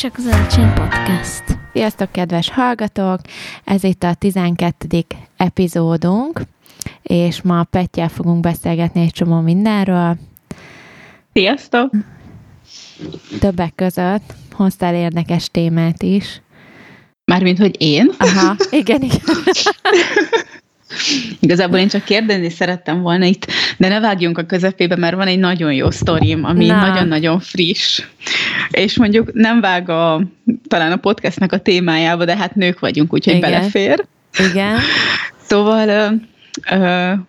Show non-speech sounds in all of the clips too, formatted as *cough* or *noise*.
csak az Elcsén Podcast. Sziasztok, kedves hallgatók! Ez itt a 12. epizódunk, és ma Pettyel fogunk beszélgetni egy csomó mindenről. Sziasztok! Többek között hoztál érdekes témát is. Mármint, hogy én? Aha, igen, igen. *laughs* Igazából én csak kérdezni szerettem volna itt, de ne vágjunk a közepébe, mert van egy nagyon jó sztorim, ami Na. nagyon-nagyon friss. És mondjuk nem vág a, talán a podcastnek a témájába, de hát nők vagyunk, úgyhogy Igen. belefér. Igen. *laughs* Szóval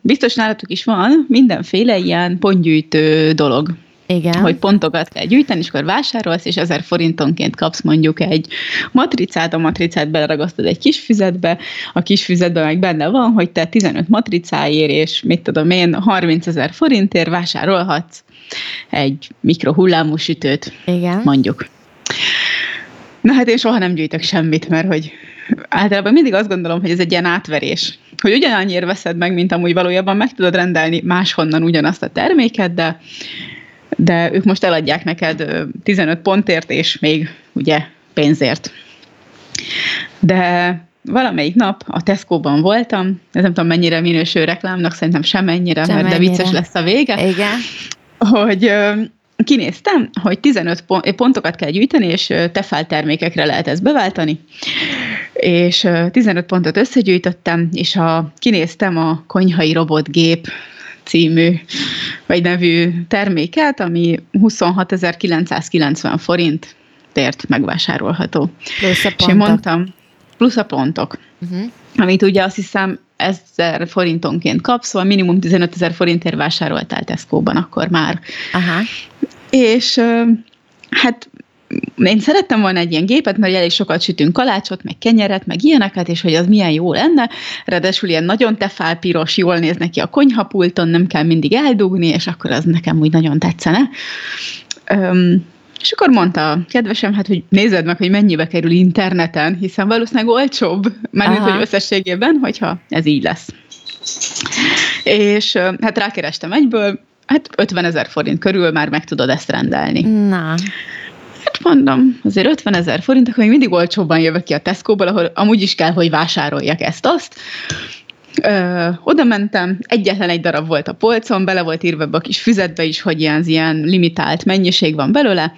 biztos nálatok is van mindenféle ilyen pontgyűjtő dolog. Igen. hogy pontokat kell gyűjteni, és akkor vásárolsz, és 1000 forintonként kapsz mondjuk egy matricát, a matricát beleragasztod egy kis füzetbe, a kis füzetben meg benne van, hogy te 15 matricáért, és mit tudom én, 30 ezer forintért vásárolhatsz egy mikrohullámú sütőt, Igen. mondjuk. Na hát én soha nem gyűjtök semmit, mert hogy általában mindig azt gondolom, hogy ez egy ilyen átverés. Hogy ugyanannyiért veszed meg, mint amúgy valójában meg tudod rendelni máshonnan ugyanazt a terméket, de de ők most eladják neked 15 pontért, és még ugye pénzért. De valamelyik nap a Tesco-ban voltam, ez nem tudom mennyire minősül reklámnak, szerintem sem ennyire, sem mert de vicces lesz a vége. Igen. Hogy kinéztem, hogy 15 pontokat kell gyűjteni, és tefál termékekre lehet ezt beváltani, és 15 pontot összegyűjtöttem, és a, kinéztem a konyhai robotgép című, vagy nevű terméket, ami 26.990 forintért megvásárolható. Plusz a pontok. És én mondtam, plusz a pontok, uh-huh. amit ugye azt hiszem 1000 forintonként kapsz, szóval minimum 15 ezer forintért vásároltál Tesco-ban akkor már. Aha. És hát én szerettem volna egy ilyen gépet, mert elég sokat sütünk kalácsot, meg kenyeret, meg ilyeneket, és hogy az milyen jó lenne. Ráadásul ilyen nagyon tefálpiros, jól néz neki a konyhapulton, nem kell mindig eldugni, és akkor az nekem úgy nagyon tetszene. Öm, és akkor mondta a kedvesem, hát, hogy nézed meg, hogy mennyibe kerül interneten, hiszen valószínűleg olcsóbb, mármint, hogy összességében, hogyha ez így lesz. És hát rákerestem egyből, hát 50 ezer forint körül már meg tudod ezt rendelni. Na. Hát mondom, azért 50 ezer forint, akkor még mindig olcsóbban jövök ki a Tesco-ból, ahol amúgy is kell, hogy vásároljak ezt-azt. Ö, oda mentem, egyetlen egy darab volt a polcon, bele volt írva a kis füzetbe is, hogy ilyen, ilyen limitált mennyiség van belőle.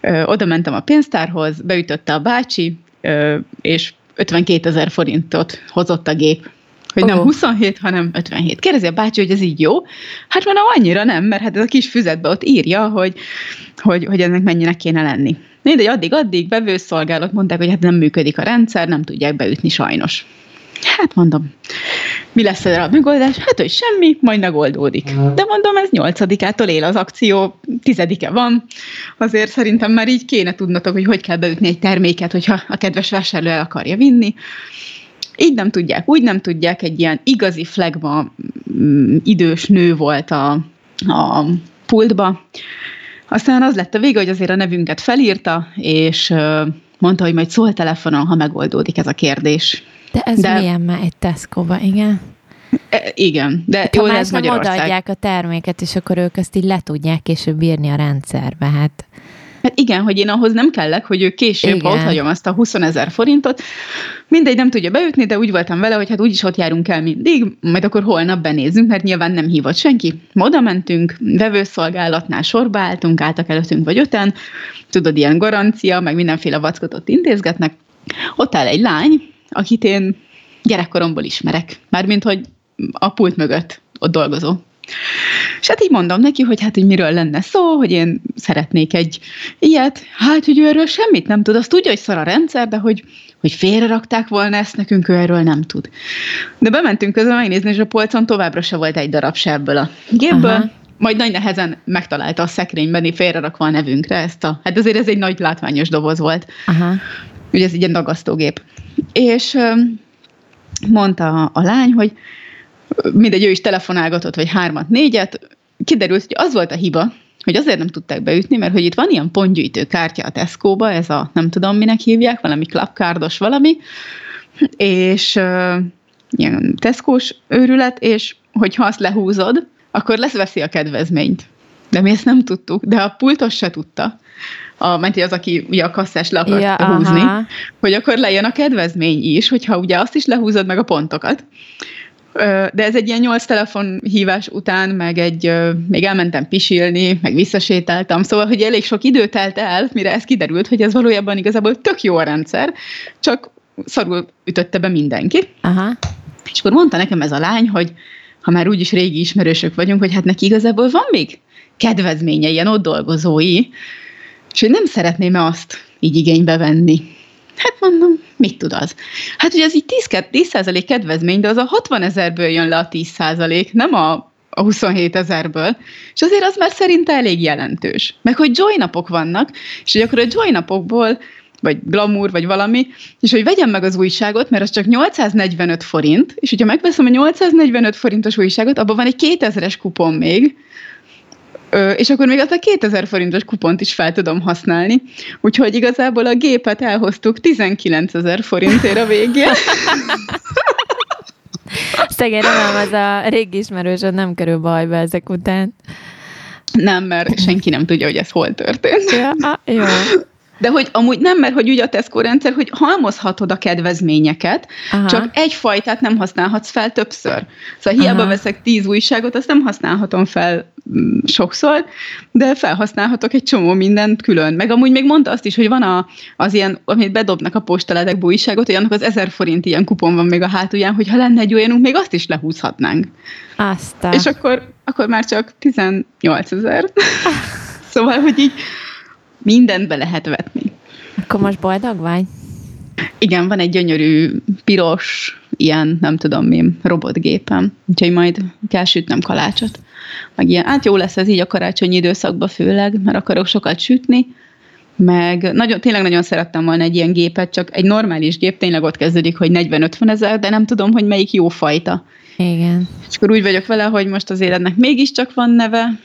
Ö, oda mentem a pénztárhoz, beütötte a bácsi, ö, és 52 ezer forintot hozott a gép hogy nem 27, hanem 57. Kérdezi a bácsi, hogy ez így jó? Hát mondom, annyira nem, mert hát ez a kis füzetbe ott írja, hogy, hogy, hogy ennek mennyinek kéne lenni. Mindegy, addig-addig bevőszolgálat mondták, hogy hát nem működik a rendszer, nem tudják beütni sajnos. Hát mondom, mi lesz erre a megoldás? Hát, hogy semmi, majd megoldódik. De mondom, ez nyolcadikától él az akció, tizedike van, azért szerintem már így kéne tudnatok, hogy hogy kell beütni egy terméket, hogyha a kedves vásárló el akarja vinni. Így nem tudják, úgy nem tudják, egy ilyen igazi flagma mm, idős nő volt a, a pultba. Aztán az lett a vége, hogy azért a nevünket felírta, és mondta, hogy majd szól telefonon, ha megoldódik ez a kérdés. De ez de, milyen már egy Tesco-ba, igen? E, igen, de hát, jó, ha ez Magyarország. odaadják a terméket, és akkor ők ezt így le tudják később bírni a rendszerbe, hát... Hát igen, hogy én ahhoz nem kellek, hogy ő később igen. ott hagyom azt a 20 ezer forintot. Mindegy, nem tudja beütni, de úgy voltam vele, hogy hát úgyis ott járunk el mindig, majd akkor holnap benézzünk, mert nyilván nem hívott senki. Oda mentünk, vevőszolgálatnál sorba álltunk, álltak előttünk vagy öten, tudod, ilyen garancia, meg mindenféle vackotot intézgetnek. Ott áll egy lány, akit én gyerekkoromból ismerek, mármint, hogy a pult mögött ott dolgozó. És hát így mondom neki, hogy hát, hogy miről lenne szó, hogy én szeretnék egy ilyet. Hát, hogy ő erről semmit nem tud. Azt tudja, hogy szar a rendszer, de hogy, hogy félrerakták volna ezt nekünk, ő erről nem tud. De bementünk közben megnézni, és a polcon továbbra se volt egy darab se ebből a gépből. Aha. Majd nagy nehezen megtalálta a szekrényben, félrerakva a nevünkre ezt a... Hát azért ez egy nagy látványos doboz volt. Aha. Ugye ez egy ilyen dagasztógép. És mondta a lány, hogy mindegy, ő is telefonálgatott, vagy hármat, négyet, kiderült, hogy az volt a hiba, hogy azért nem tudták beütni, mert hogy itt van ilyen pontgyűjtő kártya a Tesco-ba, ez a nem tudom minek hívják, valami klapkárdos valami, és uh, ilyen tesco őrület, és hogyha azt lehúzod, akkor lesz veszi a kedvezményt. De mi ezt nem tudtuk, de a pultos se tudta, a, menti az, aki ugye a kasszás le akart Ja, húzni, aha. hogy akkor lejön a kedvezmény is, hogyha ugye azt is lehúzod meg a pontokat. De ez egy ilyen nyolc telefonhívás után, meg egy, még elmentem pisilni, meg visszasétáltam, szóval, hogy elég sok idő telt el, mire ez kiderült, hogy ez valójában igazából tök jó a rendszer, csak szarul ütötte be mindenki. Aha. És akkor mondta nekem ez a lány, hogy ha már úgyis régi ismerősök vagyunk, hogy hát neki igazából van még kedvezménye, ilyen ott dolgozói, és hogy nem szeretném-e azt így igénybe venni. Hát mondom, mit tud az? Hát ugye ez így 10, 10% kedvezmény, de az a 60 ezerből jön le a 10%, nem a, a 27 ezerből, és azért az már szerinte elég jelentős. Meg hogy joy napok vannak, és hogy akkor a joy napokból vagy glamour, vagy valami, és hogy vegyem meg az újságot, mert az csak 845 forint, és hogyha megveszem a 845 forintos újságot, abban van egy 2000-es kupon még, Ö, és akkor még azt a 2000 forintos kupont is fel tudom használni. Úgyhogy igazából a gépet elhoztuk 19 ezer forintért a végén. *laughs* Szegény remélem, az a régi ismerősöd nem kerül bajba ezek után. Nem, mert senki nem tudja, hogy ez hol történt. Ja, ah, jó. De hogy amúgy nem, mert hogy ugye a Tesco rendszer, hogy halmozhatod a kedvezményeket, Aha. csak egy fajtát nem használhatsz fel többször. Szóval hiába Aha. veszek tíz újságot, azt nem használhatom fel mm, sokszor, de felhasználhatok egy csomó mindent külön. Meg amúgy még mondta azt is, hogy van a, az ilyen, amit bedobnak a postaledekbe újságot, hogy annak az ezer forint ilyen kupon van még a hátulján, hogy ha lenne egy olyanunk, még azt is lehúzhatnánk. Aztán. És akkor, akkor már csak 18 ezer. *laughs* szóval, hogy így mindent be lehet vetni. Akkor most boldog vagy? Igen, van egy gyönyörű, piros, ilyen, nem tudom mi, robotgépem, úgyhogy majd kell sütnem kalácsot. Meg ilyen, hát jó lesz ez így a karácsonyi időszakban főleg, mert akarok sokat sütni, meg nagyon, tényleg nagyon szerettem volna egy ilyen gépet, csak egy normális gép tényleg ott kezdődik, hogy 40-50 ezer, de nem tudom, hogy melyik jó fajta. Igen. És akkor úgy vagyok vele, hogy most az életnek mégiscsak van neve,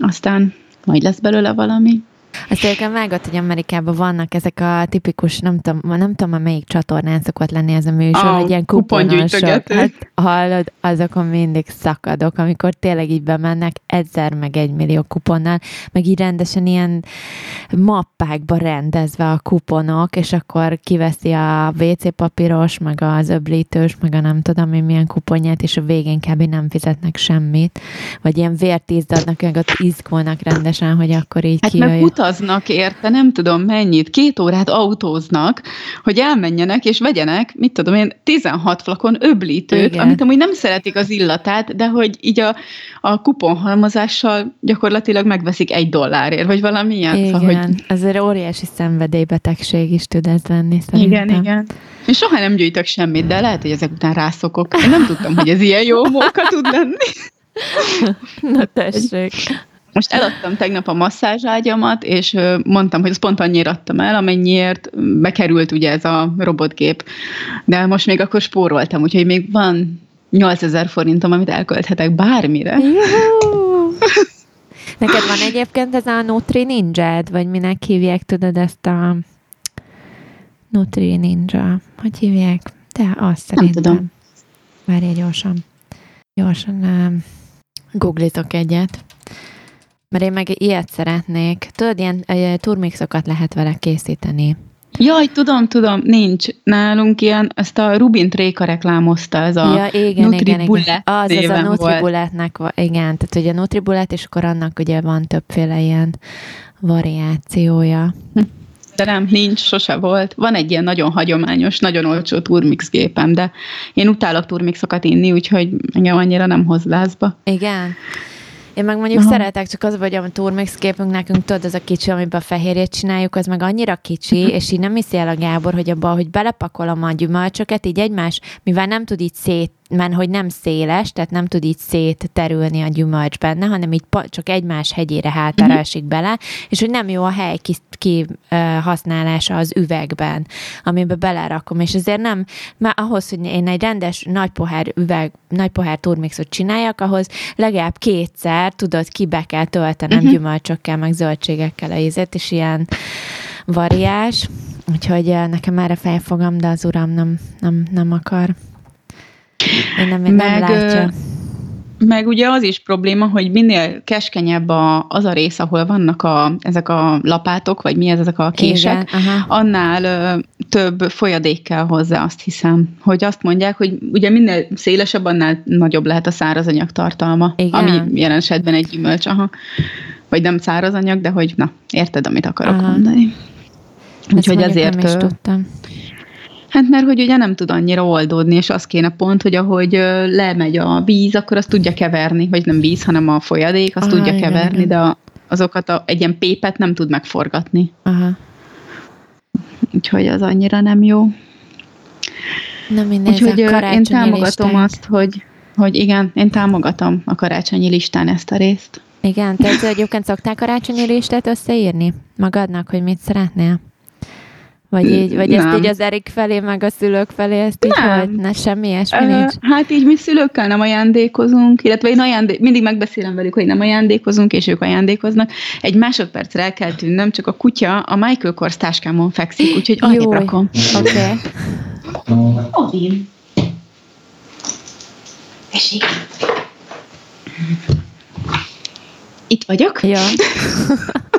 aztán majd lesz belőle valami. Azt egyébként vágott, hogy Amerikában vannak ezek a tipikus, nem tudom, nem tudom, melyik csatornán szokott lenni ez a műsor, A hogy ilyen kuponosok. Hát hallod, azokon mindig szakadok, amikor tényleg így bemennek ezer meg egy millió kuponnal, meg így rendesen ilyen mappákba rendezve a kuponok, és akkor kiveszi a WC papíros, meg az öblítős, meg a nem tudom én milyen kuponját, és a végén kb. nem fizetnek semmit, vagy ilyen vért izzadnak, meg ott izgulnak rendesen, hogy akkor így Hát kijöjjön. Utaznak érte, nem tudom mennyit, két órát autóznak, hogy elmenjenek és vegyenek, mit tudom én, 16 flakon öblítőt, Igen. Amit amúgy nem szeretik az illatát, de hogy így a, a kuponhalmozással gyakorlatilag megveszik egy dollárért, vagy valami ilyen. Igen, Szóval, hogy azért óriási szenvedélybetegség is tud ez lenni szerintem. igen, igen. Én soha nem gyűjtök semmit, de lehet, hogy ezek után rászokok. Én nem tudtam, hogy ez ilyen jó móka tud lenni. *laughs* Na tessék. Most eladtam tegnap a masszázságyamat, és mondtam, hogy azt pont annyira adtam el, amennyiért bekerült ugye ez a robotgép. De most még akkor spóroltam, úgyhogy még van 8000 forintom, amit elkölthetek bármire. Neked van egyébként ez a Nutri ninja vagy minek hívják, tudod ezt a Nutri Ninja? Hogy hívják? De azt szerintem. tudom. Várj gyorsan. Gyorsan um, googlizok egyet. Mert én meg ilyet szeretnék. Tudod, ilyen turmixokat lehet vele készíteni. Jaj, tudom, tudom, nincs. Nálunk ilyen, ezt a Rubint Réka reklámozta, ez a ja, igen, igen, igen. Az, az a volt. Nutribulletnek, va- igen, tehát ugye Nutribullet, és akkor annak ugye van többféle ilyen variációja. De nem, nincs, sose volt. Van egy ilyen nagyon hagyományos, nagyon olcsó turmix gépem, de én utálok turmixokat inni, úgyhogy engem annyira nem hoz lázba. Igen. Én meg mondjuk Aha. szeretek, csak az, hogy a turmix képünk nekünk, tudod, az a kicsi, amiben a fehérjét csináljuk, az meg annyira kicsi, és így nem hiszi el a Gábor, hogy abba, hogy belepakolom a gyümölcsöket, így egymás, mivel nem tud így szét, mert hogy nem széles, tehát nem tud így szétterülni a gyümölcs benne, hanem így csak egymás hegyére hátára Mhm. esik bele, és hogy nem jó a hely ki, ki használása az üvegben, amiben belerakom, és azért nem, már ahhoz, hogy én egy rendes nagy pohár üveg, nagy pohár turmixot csináljak, ahhoz legalább kétszer, tudod, ki be kell töltenem Mhm. uh-huh. gyümölcsökkel, meg zöldségekkel a ízét, és ilyen variás, úgyhogy nekem erre felfogam, de az uram nem, nem, nem akar. Én nem, nem Meg, látja. meg ugye az is probléma, hogy minél keskenyebb a, az a rész, ahol vannak a, ezek a lapátok, vagy mi ez, ezek a kések, Igen, aha. annál ö, több folyadék kell hozzá, azt hiszem. Hogy azt mondják, hogy ugye minél szélesebb, annál nagyobb lehet a szárazanyag tartalma, Igen. ami jelen esetben egy gyümölcs, aha. Vagy nem szárazanyag, de hogy na, érted, amit akarok Aha. mondani. Úgyhogy ezért... nem is ö, tudtam. Hát mert hogy ugye nem tud annyira oldódni, és az kéne pont, hogy ahogy lemegy a víz, akkor azt tudja keverni, vagy nem víz, hanem a folyadék, azt Aha, tudja igen, keverni, igen. de a, azokat a, egy ilyen pépet nem tud megforgatni. Aha. Úgyhogy az annyira nem jó. Na mindegy, Úgyhogy én támogatom listák. azt, hogy, hogy igen, én támogatom a karácsonyi listán ezt a részt. Igen, te ezzel egyébként szoktál karácsonyi listát összeírni magadnak, hogy mit szeretnél? Vagy így, vagy ezt így az Erik felé, meg a szülők felé, ezt így Nem. hogy? Ne, semmi ilyesmi Ö, nincs? hát így mi szülőkkel nem ajándékozunk, illetve én ajándé- mindig megbeszélem velük, hogy nem ajándékozunk, és ők ajándékoznak. Egy másodpercre el kell tűnnöm, csak a kutya a Michael Kors táskámon fekszik, úgyhogy Júj. rakom. Oké. Okay. Odin. Tessék. Itt vagyok, Jó. *laughs*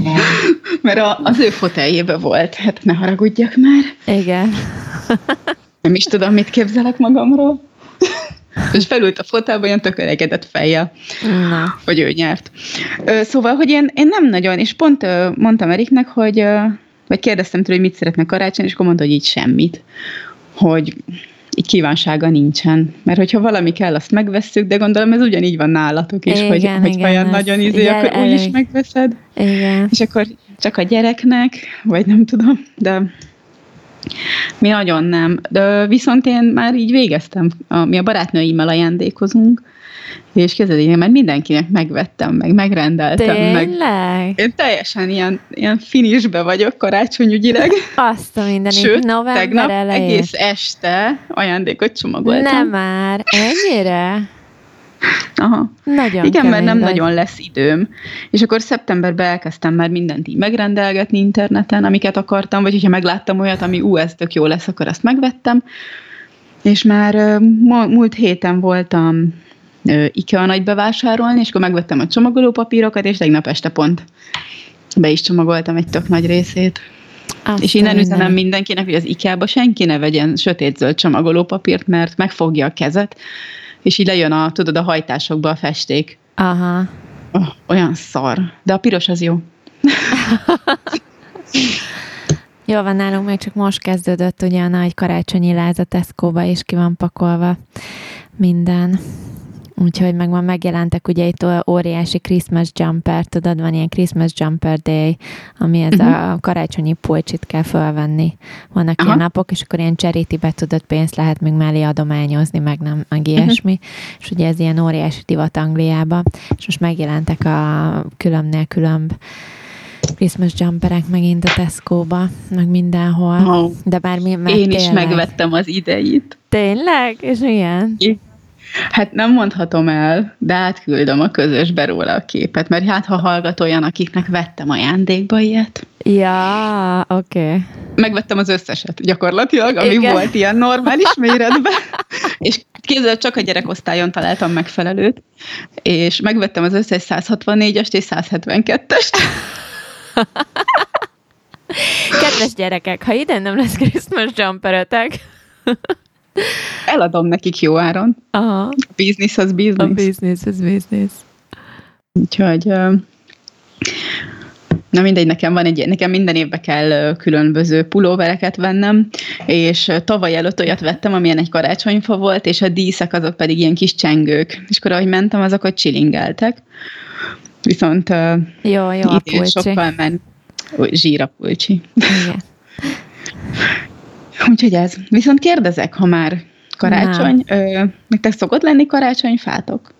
*laughs* mert a, az ő foteljébe volt. Hát ne haragudjak már. Igen. *laughs* Nem is tudom, mit képzelek magamról. *laughs* És felült a fotelba olyan tökölегedett fejjel, Na. hogy ő nyert. Szóval, hogy én, én nem nagyon, és pont mondtam Eriknek, hogy, vagy kérdeztem tőle, hogy mit szeretne karácsony, és akkor mondta, hogy így semmit. Hogy így kívánsága nincsen. Mert hogyha valami kell, azt megvesszük, de gondolom ez ugyanígy van nálatok is, hogy, Igen, hogy igen, ha olyan nagyon izé, akkor úgy is elég. megveszed. Igen. És akkor csak a gyereknek, vagy nem tudom, de mi nagyon nem. De viszont én már így végeztem, a, mi a barátnőimmel ajándékozunk, és képzeld, én már mindenkinek megvettem, meg megrendeltem, meg Tényleg? én teljesen ilyen, ilyen finisbe vagyok karácsonyügyileg. Azt a mindenit. Sőt, November tegnap elején. egész este ajándékot csomagoltam. Nem már. Ennyire? Aha. Nagyon Igen, mert nem vagy. nagyon lesz időm. És akkor szeptemberben elkezdtem már mindent így megrendelgetni interneten, amiket akartam, vagy hogyha megláttam olyat, ami ú, ez tök jó lesz, akkor azt megvettem. És már múlt héten voltam IKEA nagy bevásárolni, és akkor megvettem a csomagolópapírokat, és tegnap este pont be is csomagoltam egy tök nagy részét. Azt és innen üzenem mindenkinek, hogy az IKEA-ba senki ne vegyen sötétzöld csomagolópapírt, mert megfogja a kezet, és így lejön a, tudod, a hajtásokba a festék. Aha. Oh, olyan szar. De a piros az jó. *laughs* Jó van, nálunk még csak most kezdődött ugye a nagy karácsonyi láz a és ki van pakolva minden. Úgyhogy meg már megjelentek ugye itt óriási Christmas jumper, tudod, van ilyen Christmas jumper day, ami ez uh-huh. a karácsonyi pulcsit kell felvenni. Vannak Aha. ilyen napok, és akkor ilyen charity-be tudod pénzt lehet még mellé adományozni, meg nem, meg ilyesmi. És ugye ez ilyen óriási divat Angliába, és most megjelentek a különbnél különb Christmas jumperek megint a Tesco-ba, meg mindenhol. Oh, De bár mi, mert én is tényleg. megvettem az ideit. Tényleg? És milyen? Hát nem mondhatom el, de átküldöm a közösbe róla a képet, mert hát ha hallgat olyan, akiknek vettem ajándékba ilyet. Ja, oké. Okay. Megvettem az összeset gyakorlatilag, ami Igen. Volt ilyen normális méretben. *laughs* és képzeld, csak a gyerekosztályon találtam megfelelőt, és megvettem az összes 164-est és 172-est. *laughs* Kedves gyerekek, ha ide nem lesz Christmas jumperetek, Eladom nekik jó áron. aha, A biznisz az a biznisz. is business. Úgyhogy na mindegy, nekem van egy, nekem minden évben kell különböző pulóvereket vennem, és tavaly előtt olyat vettem, amilyen egy karácsonyfa volt, és a díszek azok pedig ilyen kis csengők. És akkor ahogy mentem, azok ott csilingeltek. Viszont Jó, jó, a pulcsi. sokkal ment Ó, zsírapulcsi. Igen. *laughs* Úgyhogy ez. Viszont kérdezek, ha már karácsony, ö, nektek szokott lenni karácsonyfátok?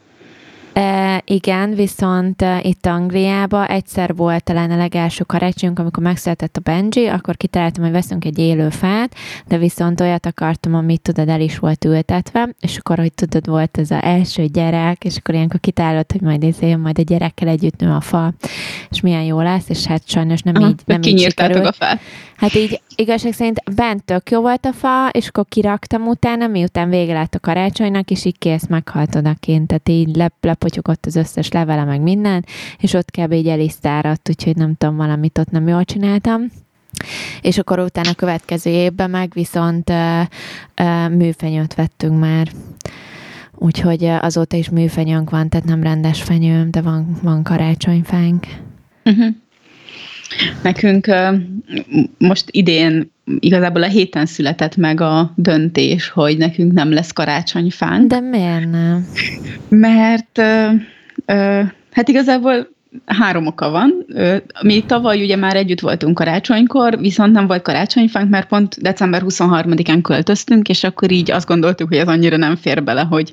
E, igen, viszont e, itt Angliában egyszer volt talán a legelső karácsonyunk, amikor megszületett a Benji, akkor kitaláltam, hogy veszünk egy élő fát, de viszont olyat akartam, amit tudod, el is volt ültetve, és akkor, hogy tudod, volt ez az első gyerek, és akkor ilyenkor kitalálod, hogy majd izé, majd a gyerekkel együtt nő a fa, és milyen jó lesz, és hát sajnos nem Aha, így, nem így sikerült. a fát. Hát így igazság szerint bent tök jó volt a fa, és akkor kiraktam utána, miután vége lett a karácsonynak, és így kész meghalt odakint, tehát így lep, lepotyogott az összes levele, meg minden, és ott kb. így elisztáradt, úgyhogy nem tudom, valamit ott nem jól csináltam. És akkor utána a következő évben meg viszont uh, uh, műfenyőt vettünk már. Úgyhogy azóta is műfenyőnk van, tehát nem rendes fenyőm, de van, van karácsonyfánk. Uh-huh. Nekünk most idén igazából a héten született meg a döntés, hogy nekünk nem lesz karácsonyfánk. De miért nem? Mert hát igazából három oka van. Mi tavaly ugye már együtt voltunk karácsonykor, viszont nem volt karácsonyfánk, mert pont december 23-án költöztünk, és akkor így azt gondoltuk, hogy ez annyira nem fér bele, hogy,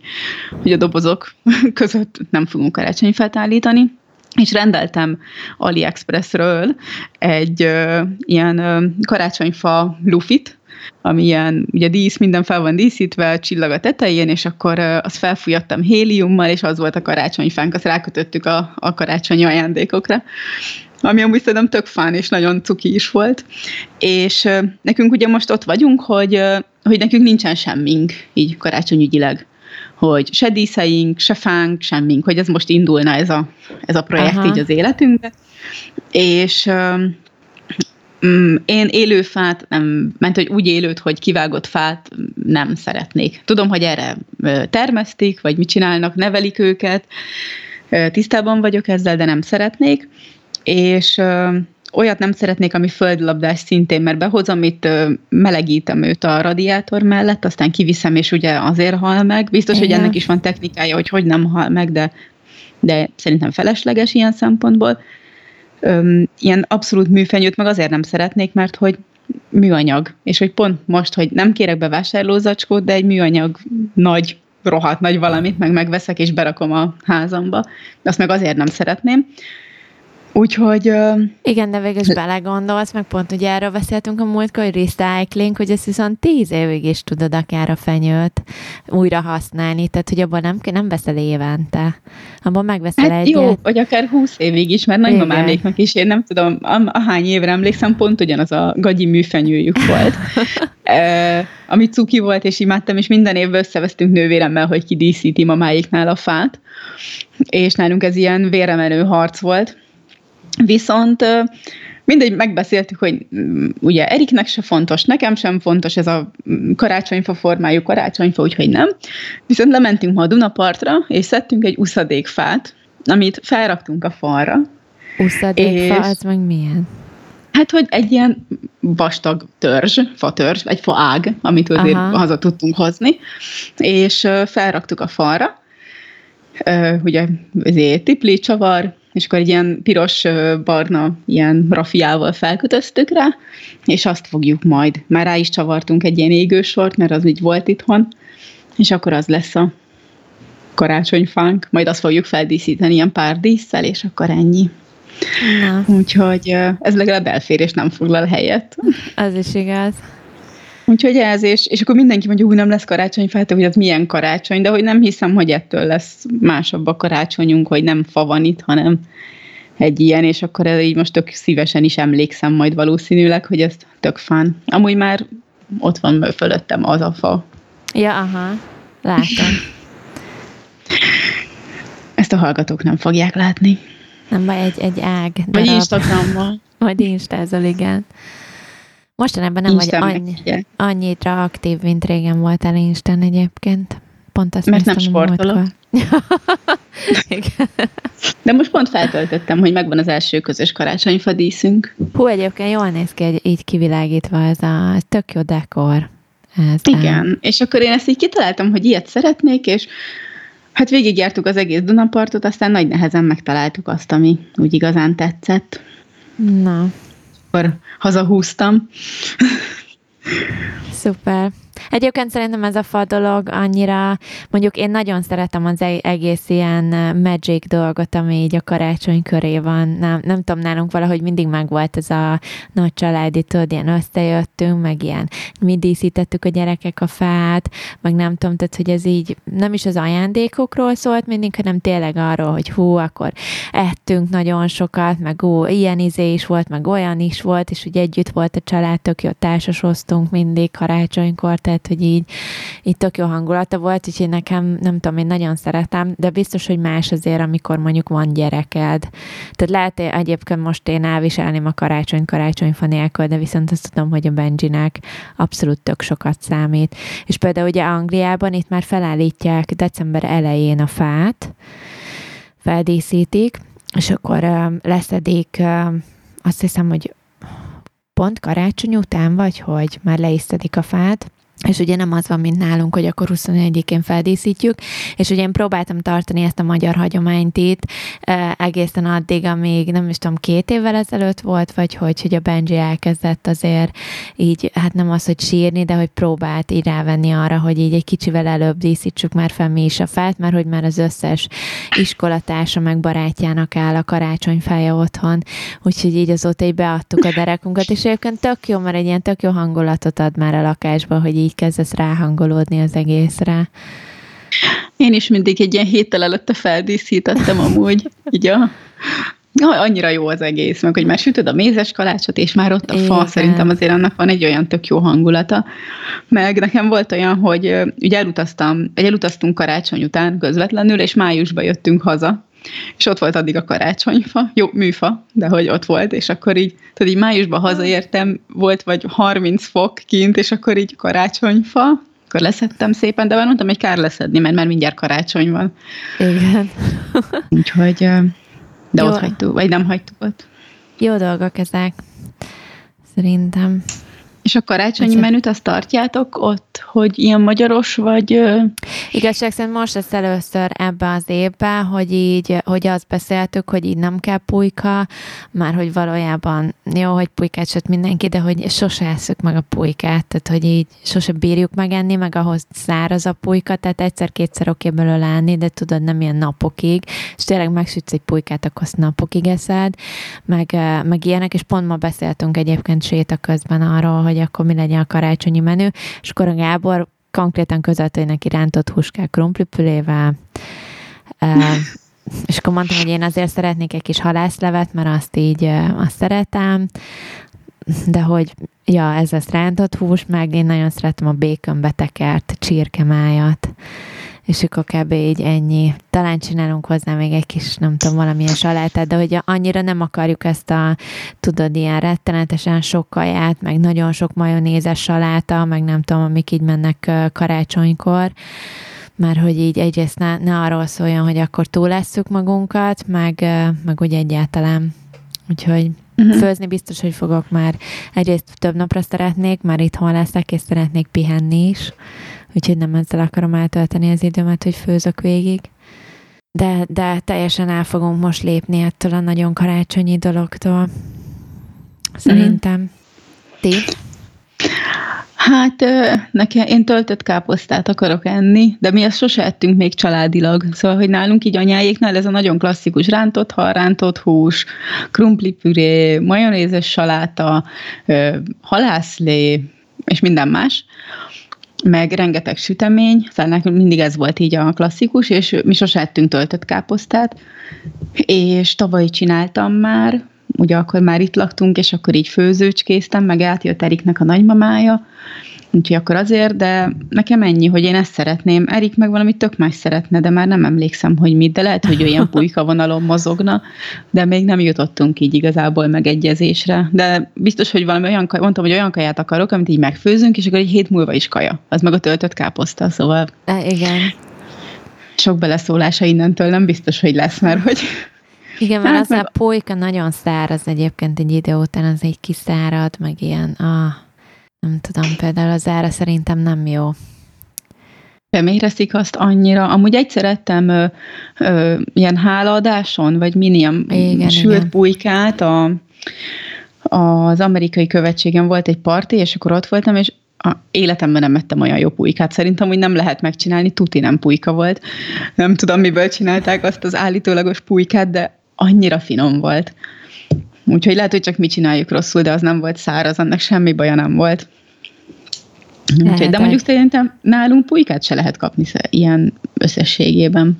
hogy a dobozok *laughs* között nem fogunk karácsonyfát állítani és rendeltem AliExpressről egy ö, ilyen ö, karácsonyfa lufit, ami ilyen, ugye dísz, minden fel van díszítve, csillag a tetején, és akkor ö, azt felfújattam héliummal, és az volt a karácsonyfánk, azt rákötöttük a, a karácsonyi ajándékokra ami amúgy szerintem tök fán, és nagyon cuki is volt. És ö, nekünk ugye most ott vagyunk, hogy, ö, hogy nekünk nincsen semmink így karácsonyügyileg hogy se díszeink, se fánk, semmink, hogy ez most indulna ez a, ez a projekt Aha. így az életünkbe. És um, én élő fát, nem, ment, hogy úgy élőt, hogy kivágott fát nem szeretnék. Tudom, hogy erre termesztik, vagy mit csinálnak, nevelik őket, tisztában vagyok ezzel, de nem szeretnék. És olyat nem szeretnék, ami földlabdás szintén, mert behozom itt, melegítem őt a radiátor mellett, aztán kiviszem, és ugye azért hal meg. Biztos, Igen. hogy ennek is van technikája, hogy hogy nem hal meg, de, de szerintem felesleges ilyen szempontból. Öm, ilyen abszolút műfenyőt meg azért nem szeretnék, mert hogy műanyag, és hogy pont most, hogy nem kérek be vásárlózacskót, de egy műanyag nagy rohadt nagy valamit, meg megveszek és berakom a házamba. Azt meg azért nem szeretném. Úgyhogy... Igen, de végül is belegondolsz, meg pont ugye erről beszéltünk a múltkor, hogy recycling, hogy ezt viszont tíz évig is tudod akár a fenyőt újra használni, tehát hogy abban nem, nem veszel évente, abban megveszel hát egyet. jó, vagy akár húsz évig is, mert nagymamáméknak is, én nem tudom, ahány évre emlékszem, pont ugyanaz a gagyi műfenyőjük volt, *laughs* e, ami cuki volt, és imádtam, és minden évben összevesztünk nővéremmel, hogy kidíszíti mamáiknál a fát, és nálunk ez ilyen véremenő harc volt, Viszont mindegy, megbeszéltük, hogy mm, ugye Eriknek se fontos, nekem sem fontos ez a mm, karácsonyfa formájú karácsonyfa, úgyhogy nem. Viszont lementünk ma a Dunapartra, és szedtünk egy uszadékfát, amit felraktunk a falra. Uszadékfa, és... az meg milyen? Hát, hogy egy ilyen vastag törzs, fatörzs, egy faág, amit azért Aha. haza tudtunk hozni, és felraktuk a falra, ugye ezért tipli, csavar, és akkor egy ilyen piros-barna ilyen rafiával felkötöztük rá, és azt fogjuk majd. Már rá is csavartunk egy ilyen égősort, mert az így volt itthon, és akkor az lesz a karácsonyfánk, majd azt fogjuk feldíszíteni ilyen pár díszsel, és akkor ennyi. Na. Úgyhogy ez legalább elfér, és nem foglal helyet. Az is igaz. Úgyhogy ez, és, és akkor mindenki mondja, hogy nem lesz karácsonyfát, hogy az milyen karácsony, de hogy nem hiszem, hogy ettől lesz másabb a karácsonyunk, hogy nem fa van itt, hanem egy ilyen, és akkor így most tök szívesen is emlékszem majd valószínűleg, hogy ez tök fán. Amúgy már ott van fölöttem az a fa. Ja, aha, látom. Ezt a hallgatók nem fogják látni. Nem baj, egy, egy ág. Darab. Vagy Instagrammal. Vagy Instázol, igen. Mostanában nem vagy annyi, annyira aktív, mint régen voltál Instán egyébként. Pont azt Mert nem sportolok. *laughs* De most pont feltöltöttem, hogy megvan az első közös karácsonyfa díszünk. Hú, egyébként jól néz ki, hogy így kivilágítva ez a ez tök jó dekor. Ez Igen, a... és akkor én ezt így kitaláltam, hogy ilyet szeretnék, és hát végigjártuk az egész Dunapartot, aztán nagy nehezen megtaláltuk azt, ami úgy igazán tetszett. Na, hazahúztam. Szuper. Egyébként szerintem ez a fa dolog annyira, mondjuk én nagyon szeretem az e- egész ilyen magic dolgot, ami így a karácsony köré van. Nem, nem tudom, nálunk valahogy mindig megvolt ez a nagy családi, tudod, ilyen összejöttünk, meg ilyen mi díszítettük a gyerekek a fát, meg nem tudom, tehát, hogy ez így nem is az ajándékokról szólt mindig, hanem tényleg arról, hogy hú, akkor ettünk nagyon sokat, meg ó, ilyen izé is volt, meg olyan is volt, és ugye együtt volt a család, tök jó társasoztunk mindig karácsonykor, tehát hogy így, így tök jó hangulata volt, úgyhogy nekem, nem tudom, én nagyon szeretem, de biztos, hogy más azért, amikor mondjuk van gyereked. Tehát lehet egyébként most én elviselném a karácsony karácsonyfa nélkül, de viszont azt tudom, hogy a Benjinek abszolút tök sokat számít. És például ugye Angliában itt már felállítják december elején a fát, feldíszítik, és akkor leszedik, azt hiszem, hogy pont karácsony után, vagy hogy már leisztedik a fát, és ugye nem az van, mint nálunk, hogy akkor 21-én feldíszítjük, és ugye én próbáltam tartani ezt a magyar hagyományt itt egészen addig, amíg nem is tudom, két évvel ezelőtt volt, vagy hogy, hogy a Benji elkezdett azért így, hát nem az, hogy sírni, de hogy próbált így rávenni arra, hogy így egy kicsivel előbb díszítsük már fel mi is a fát, mert hogy már az összes iskolatársa meg barátjának áll a karácsonyfája otthon, úgyhogy így azóta így beadtuk a derekunkat, és egyébként tök jó, mert egy ilyen tök jó hangulatot ad már a lakásba, hogy így így kezdesz ráhangolódni az egészre. Én is mindig egy ilyen héttel előtte feldíszítettem amúgy, *laughs* így a Ja, annyira jó az egész, meg hogy már sütöd a mézes kalácsot, és már ott a fa, Igen. szerintem azért annak van egy olyan tök jó hangulata. Meg nekem volt olyan, hogy ugye elutaztam, elutaztunk karácsony után közvetlenül, és májusban jöttünk haza, és ott volt addig a karácsonyfa, jó, műfa, de hogy ott volt, és akkor így, tudod, így májusban hazaértem, volt vagy 30 fok kint, és akkor így karácsonyfa, akkor leszettem szépen, de már mondtam, hogy kár leszedni, mert már mindjárt karácsony van. Igen. *laughs* Úgyhogy, de jó. ott hagytuk, vagy nem hagytuk ott. Jó dolgok ezek, szerintem. És a karácsonyi Ez menüt azt tartjátok ott, hogy ilyen magyaros, vagy... Igazság szerint most lesz először ebbe az évben, hogy így, hogy azt beszéltük, hogy így nem kell pulyka, már hogy valójában jó, hogy pulykát süt mindenki, de hogy sose eszük meg a pulykát, tehát hogy így sose bírjuk megenni, meg ahhoz száraz a pulyka, tehát egyszer-kétszer oké belőle enni, de tudod, nem ilyen napokig, és tényleg megsütsz egy pulykát, akkor azt napokig eszed, meg, meg ilyenek, és pont ma beszéltünk egyébként séta közben arról, hogy akkor mi legyen a karácsonyi menü, és akkor a Gábor konkrétan között, hogy neki rántott húskák krumplipülével, és akkor mondtam, hogy én azért szeretnék egy kis halászlevet, mert azt így azt szeretem, de hogy ja, ez lesz rántott hús, meg én nagyon szeretem a bacon betekert csirkemájat és akkor kb. így ennyi. Talán csinálunk hozzá még egy kis, nem tudom, valamilyen salátát, de hogy annyira nem akarjuk ezt a, tudod, ilyen rettenetesen sok kaját, meg nagyon sok majonézes saláta, meg nem tudom, amik így mennek karácsonykor, mert hogy így egyrészt ne, ne arról szóljon, hogy akkor túl leszük magunkat, meg, meg úgy egyáltalán. Úgyhogy uh-huh. főzni biztos, hogy fogok már. Egyrészt több napra szeretnék, már itthon leszek, és szeretnék pihenni is úgyhogy nem ezzel akarom eltölteni az időmet, hogy főzök végig. De, de teljesen el fogunk most lépni ettől a nagyon karácsonyi dologtól. Szerintem. Mm. Ti? Hát nekem, én töltött káposztát akarok enni, de mi ezt sose ettünk még családilag. Szóval, hogy nálunk így anyáéknál ez a nagyon klasszikus rántott hal, rántott hús, krumplipüré, majonézes saláta, halászlé, és minden más meg rengeteg sütemény, szóval nekünk mindig ez volt így a klasszikus, és mi sose ettünk töltött káposztát, és tavaly csináltam már, ugye akkor már itt laktunk, és akkor így főzőcskéztem, meg átjött Eriknek a nagymamája, Úgyhogy akkor azért, de nekem ennyi, hogy én ezt szeretném. Erik meg valami tök más szeretne, de már nem emlékszem, hogy mit, de lehet, hogy olyan *laughs* pulyka vonalon mozogna, de még nem jutottunk így igazából megegyezésre. De biztos, hogy valami olyan, mondtam, hogy olyan kaját akarok, amit így megfőzünk, és akkor egy hét múlva is kaja. Az meg a töltött káposzta, szóval... E, igen. Sok beleszólása innentől nem biztos, hogy lesz, mert hogy igen, mert hát, az meg... a pulyka nagyon száraz egyébként egy idő után, az egy kiszárad, meg ilyen, ah, nem tudom, például az ára szerintem nem jó. Nem érezik azt annyira. Amúgy egyszer ettem ö, ö, ilyen hálaadáson, vagy minium igen, sült igen. pulykát, a, az amerikai követségen volt egy parti, és akkor ott voltam, és a életemben nem ettem olyan jó pulykát. Szerintem, hogy nem lehet megcsinálni, tuti nem pulyka volt. Nem tudom, miből csinálták azt az állítólagos pulykát, de annyira finom volt. Úgyhogy lehet, hogy csak mi csináljuk rosszul, de az nem volt száraz, annak semmi baja nem volt. Úgyhogy, de mondjuk szerintem nálunk pulykát se lehet kapni ilyen összességében.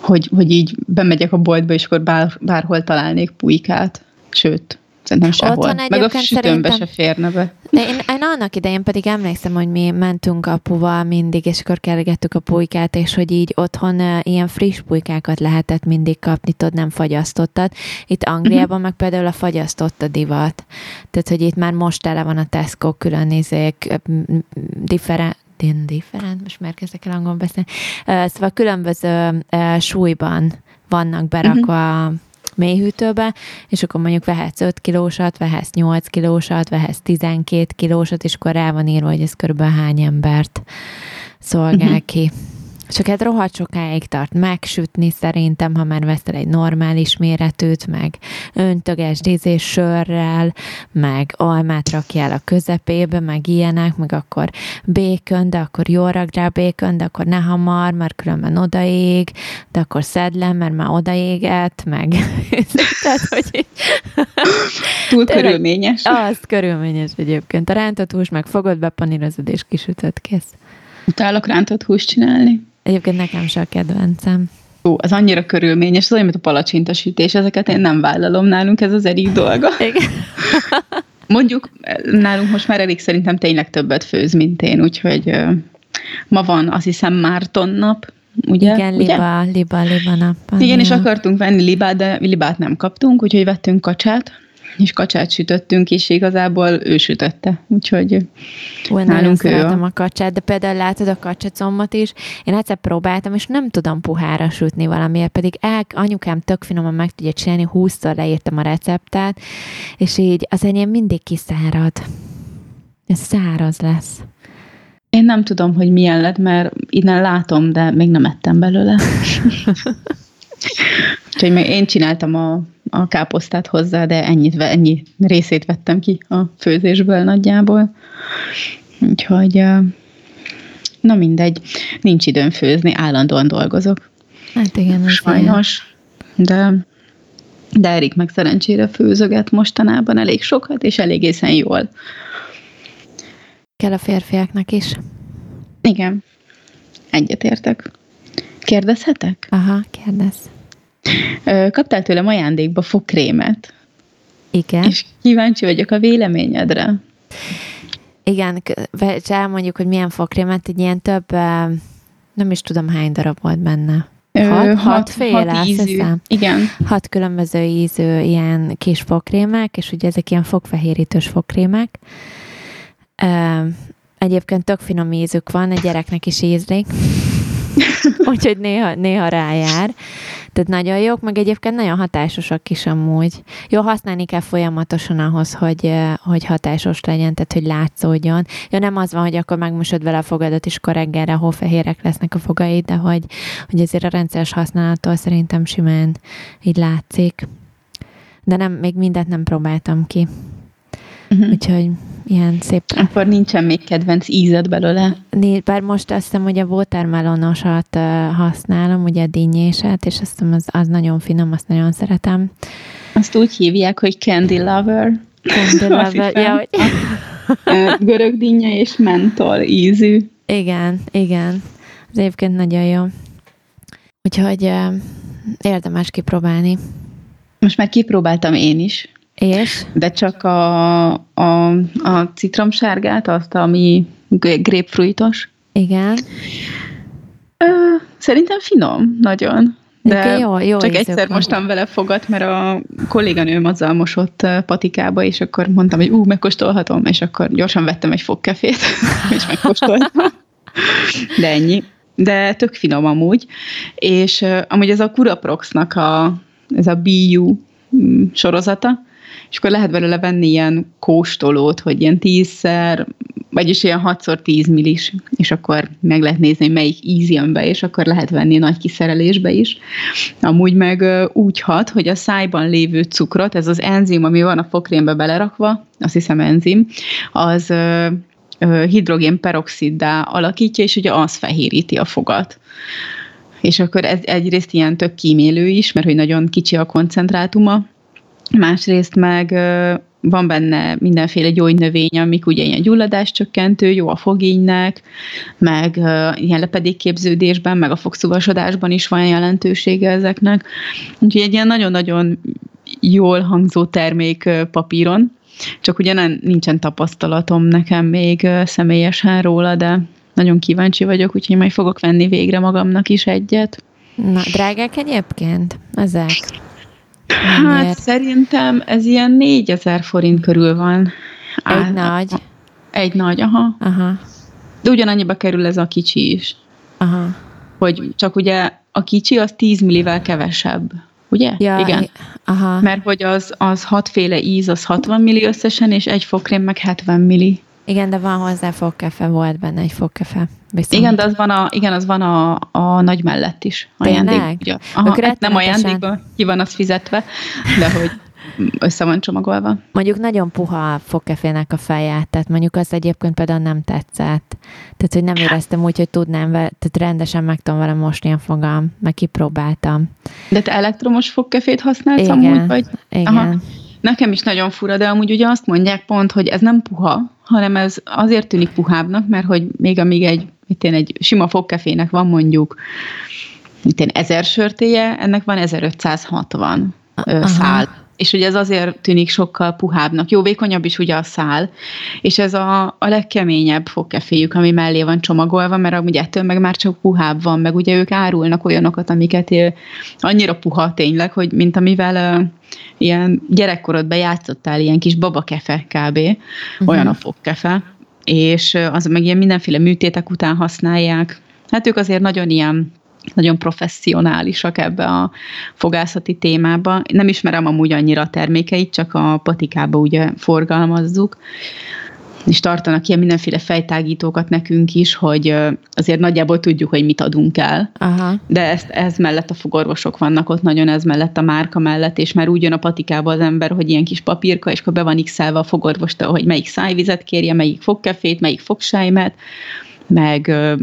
Hogy, hogy így bemegyek a boltba, és akkor bár, bárhol találnék pulykát. Sőt, Szerintem sehol. Meg a sütőmbe se férne be. De én, én annak idején pedig emlékszem, hogy mi mentünk apuval mindig, és akkor kergettük a pulykát, és hogy így otthon uh, ilyen friss pulykákat lehetett mindig kapni, tudod, nem fagyasztottat. Itt Angliában uh-huh. meg például a fagyasztott a divat. Tehát, hogy itt már most tele van a Tesco külön izék, different, different, most már kezdek el angolul beszélni. Uh, szóval különböző uh, súlyban vannak berakva uh-huh mélyhűtőbe, és akkor mondjuk vehetsz 5 kilósat, vehetsz 8 kilósat, vehetsz 12 kilósat, és akkor rá van írva, hogy ez körülbelül hány embert szolgál uh-huh. ki. Csak hát rohadt sokáig tart megsütni szerintem, ha már veszel egy normális méretűt, meg öntöges dízés sörrel, meg almát rakjál a közepébe, meg ilyenek, meg akkor békön, de akkor jól rakd rá békön, de akkor ne hamar, mert különben odaég, de akkor szedd le, mert már odaégett, meg *laughs* tehát, hogy *laughs* Túl Tényleg, körülményes. Az körülményes egyébként. A rántott hús meg fogod, bepanírozod és kisütött, kész. Utálok rántott húst csinálni. Egyébként nekem se a kedvencem. Ó, az annyira körülményes, az olyan, mint a palacsintasítés, ezeket én nem vállalom nálunk, ez az Erik dolga. Igen. *laughs* Mondjuk nálunk most már elég szerintem tényleg többet főz, mint én, úgyhogy ma van azt hiszem Márton nap, ugye? Igen, ugye? liba, liba, liba nap. Igen, és akartunk venni libát, de libát nem kaptunk, úgyhogy vettünk kacsát, és kacsát sütöttünk, és igazából ő sütötte, úgyhogy Ú, nálunk ő a... a kacsát, de például látod a kacsacombot is, én egyszer próbáltam, és nem tudom puhára sütni valamiért, pedig el, anyukám tök finoman meg tudja csinálni, húszszor leírtam a receptet, és így az enyém mindig kiszárad. Ez száraz lesz. Én nem tudom, hogy milyen lett, mert innen látom, de még nem ettem belőle. *laughs* Úgyhogy még én csináltam a, a káposztát hozzá, de ennyit, ennyi részét vettem ki a főzésből nagyjából. Úgyhogy na mindegy, nincs időm főzni, állandóan dolgozok. Hát igen, Sajnos. De, de Erik meg szerencsére főzöget mostanában elég sokat, és elégészen jól. Kell a férfiaknak is. Igen, egyetértek. Kérdezhetek? Aha, kérdez. Kaptál tőlem ajándékba fogkrémet. Igen. És kíváncsi vagyok a véleményedre. Igen, elmondjuk, hogy milyen fogkrémet, egy ilyen több, nem is tudom hány darab volt benne. Hat, hat, hat féle, hat ízű. Hiszem. Igen. Hat különböző ízű ilyen kis fogkrémek, és ugye ezek ilyen fogfehérítős fogkrémek. Egyébként tök finom ízük van, egy gyereknek is ízlik. *laughs* úgyhogy néha, néha rájár. Tehát nagyon jók, meg egyébként nagyon hatásosak is amúgy. Jó, használni kell folyamatosan ahhoz, hogy, hogy hatásos legyen, tehát hogy látszódjon. Jó, nem az van, hogy akkor megmosod vele a fogadat, és akkor reggelre hófehérek lesznek a fogaid, de hogy, hogy azért a rendszeres használattól szerintem simán így látszik. De nem, még mindent nem próbáltam ki. Uh-huh. Úgyhogy ilyen szép. Akkor nincsen még kedvenc ízed belőle? Bár most azt hiszem, hogy a watermelonosat használom, ugye a dinnyéset, és azt hiszem, az, az nagyon finom, azt nagyon szeretem. Azt úgy hívják, hogy candy lover. Candy *laughs* lover, ja, hogy... *laughs* Görög dinnye és mentol ízű. Igen, igen. Az egyébként nagyon jó. Úgyhogy érdemes kipróbálni. Most már kipróbáltam én is. És? De csak a, a, a citromsárgát, azt, ami grapefruitos. Igen. Ö, szerintem finom, nagyon. De okay, jó, jó csak egyszer van. mostam vele fogat, mert a kolléganőm azzal mosott patikába, és akkor mondtam, hogy ú, megkóstolhatom, és akkor gyorsan vettem egy fogkefét, *laughs* és megkóstoltam. De ennyi. De tök finom amúgy. És amúgy ez a Curaproxnak a, ez a BU mm, sorozata, és akkor lehet belőle venni ilyen kóstolót, hogy ilyen tízszer, vagyis ilyen 6x10 millis, és akkor meg lehet nézni, hogy melyik íz jön be, és akkor lehet venni nagy kiszerelésbe is. Amúgy meg úgy hat, hogy a szájban lévő cukrot, ez az enzim, ami van a fokrémbe belerakva, azt hiszem enzim, az hidrogénperoxiddá alakítja, és ugye az fehéríti a fogat. És akkor ez egyrészt ilyen tök kímélő is, mert hogy nagyon kicsi a koncentrátuma, másrészt meg van benne mindenféle gyógynövény, amik ugye ilyen gyulladáscsökkentő, jó a fogénynek, meg ilyen lepedékképződésben, meg a fogszuvasodásban is van jelentősége ezeknek. Úgyhogy egy ilyen nagyon-nagyon jól hangzó termék papíron, csak ugye nem, nincsen tapasztalatom nekem még személyesen róla, de nagyon kíváncsi vagyok, úgyhogy majd fogok venni végre magamnak is egyet. Na, drágák egyébként ezek? Hát Miért? szerintem ez ilyen 4000 forint körül van. Egy Á, nagy? Egy nagy, aha. aha. De ugyanannyiba kerül ez a kicsi is. Aha. Hogy csak ugye a kicsi az 10 millivel kevesebb. Ugye? Ja, Igen. Aha. Mert hogy az, az hatféle íz, az 60 milli összesen, és egy fokrém meg 70 milli. Igen, de van hozzá fogkefe, volt benne egy fogkefe. Viszont. Igen, de az van a, igen, az van a, a nagy mellett is. Tényleg? Ugye, aha, hát nem ajándékban, ki van az fizetve, de hogy össze van csomagolva. Mondjuk nagyon puha a fogkefének a feját, tehát mondjuk az egyébként például nem tetszett. Tehát, hogy nem éreztem úgy, hogy tudnám, tehát rendesen meg tudom vele mosni a fogam, meg kipróbáltam. De te elektromos fogkefét használsz igen, amúgy, vagy? Igen. Aha. Nekem is nagyon fura, de amúgy ugye azt mondják pont, hogy ez nem puha, hanem ez azért tűnik puhábbnak, mert hogy még amíg egy, itt én egy sima fogkefének van mondjuk itt én ezer sörtéje, ennek van 1560 Aha. szál. És ugye ez azért tűnik sokkal puhábbnak. Jó, vékonyabb is ugye a szál, és ez a, a legkeményebb fogkeféjük, ami mellé van csomagolva, mert ugye ettől meg már csak puhább van, meg ugye ők árulnak olyanokat, amiket annyira puha tényleg, hogy mint amivel uh, ilyen gyerekkorodban játszottál, ilyen kis babakefe kb. Uh-huh. Olyan a fogkefe. És az meg ilyen mindenféle műtétek után használják. Hát ők azért nagyon ilyen nagyon professzionálisak ebbe a fogászati témába. Nem ismerem amúgy annyira a termékeit, csak a patikába ugye forgalmazzuk és tartanak ilyen mindenféle fejtágítókat nekünk is, hogy azért nagyjából tudjuk, hogy mit adunk el. Aha. De ezt, ez mellett a fogorvosok vannak ott nagyon, ez mellett a márka mellett, és már úgy jön a patikába az ember, hogy ilyen kis papírka, és akkor be van x a fogorvostól, hogy melyik szájvizet kérje, melyik fogkefét, melyik fogsájmet, meg ö,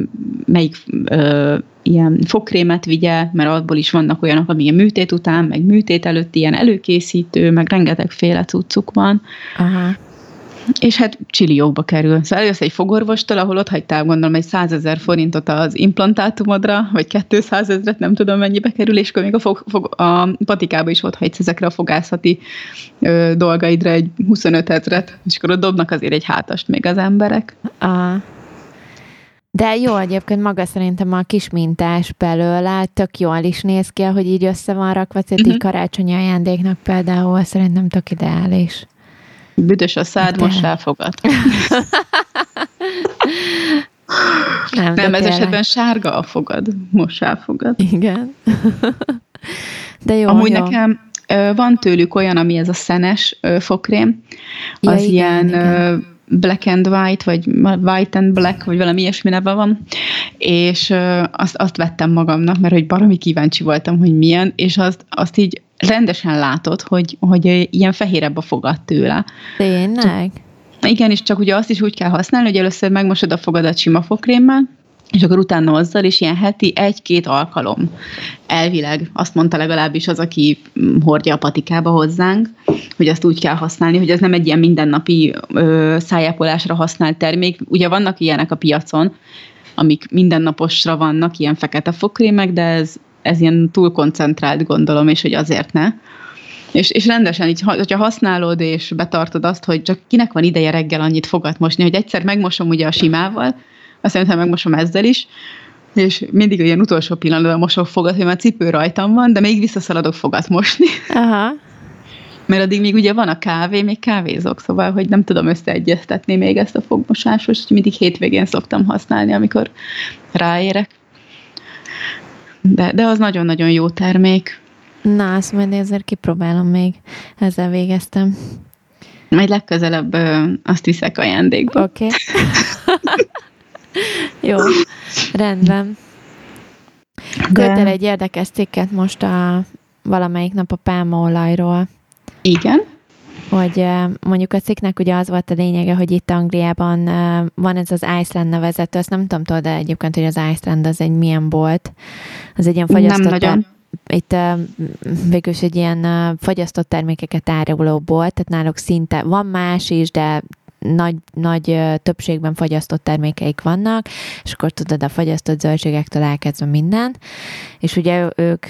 melyik ö, ilyen fogkrémet vigye, mert abból is vannak olyanok, ami a műtét után, meg műtét előtt ilyen előkészítő, meg rengetegféle cuccuk van. Aha. És hát csilliókba kerül. Szóval elősz egy fogorvostól, ahol ott hagytál gondolom egy 100 ezer forintot az implantátumodra, vagy 200 ezeret, nem tudom mennyibe kerül, és akkor még a, fog, fog, a patikába is ott hagysz ezekre a fogászati ö, dolgaidra egy 25 ezeret, és akkor ott dobnak azért egy hátast még az emberek. Aha. De jó, egyébként maga szerintem a kis mintás belőle tök jól is néz ki, hogy így össze van rakva, tehát uh-huh. így karácsonyi ajándéknak például szerintem tök ideális. Büdös a szád, De... most elfogad. Nem, Nem ez esetben sárga a fogad, most elfogad. Igen. *laughs* De jó, Amúgy jó. nekem van tőlük olyan, ami ez a szenes fokrém, az ja, ilyen igen Black and White, vagy White and Black, vagy valami ilyesmi neve van, és azt, azt vettem magamnak, mert hogy baromi kíváncsi voltam, hogy milyen, és azt, azt így rendesen látod, hogy, hogy ilyen fehérebb a fogad tőle. Tényleg? Igen, és csak ugye azt is úgy kell használni, hogy először megmosod a fogadat sima fogkrémmel, és akkor utána azzal is ilyen heti egy-két alkalom. Elvileg, azt mondta legalábbis az, aki hordja a patikába hozzánk, hogy azt úgy kell használni, hogy ez nem egy ilyen mindennapi ö, szájápolásra használt termék. Ugye vannak ilyenek a piacon, amik mindennaposra vannak, ilyen fekete fogkrémek, de ez, ez ilyen túl koncentrált gondolom, és hogy azért ne. És, és rendesen, így, hogyha használod és betartod azt, hogy csak kinek van ideje reggel annyit fogat mosni, hogy egyszer megmosom ugye a simával, azt szerintem megmosom ezzel is, és mindig ilyen utolsó pillanatban mosok fogat, hogy már cipő rajtam van, de még visszaszaladok fogat mosni. Aha. Mert addig még ugye van a kávé, még kávézok, szóval, hogy nem tudom összeegyeztetni még ezt a fogmosásos, hogy mindig hétvégén szoktam használni, amikor ráérek. De, de az nagyon-nagyon jó termék. Na, azt majd ezért kipróbálom még. Ezzel végeztem. Majd legközelebb ö, azt viszek ajándékba. Oké. Okay. *laughs* Jó, rendben. Küldtél egy érdekes cikket most a valamelyik nap a pálmaolajról. Igen. Hogy mondjuk a cikknek ugye az volt a lényege, hogy itt Angliában van ez az Iceland nevezető, azt nem tudom, tudod, de egyébként, hogy az Iceland az egy milyen volt. Az egy ilyen fagyasztott... Nem nagyon itt végül egy ilyen fagyasztott termékeket áruló bolt, tehát náluk szinte van más is, de nagy, nagy többségben fagyasztott termékeik vannak, és akkor tudod, a fagyasztott zöldségektől elkezdve minden, és ugye ők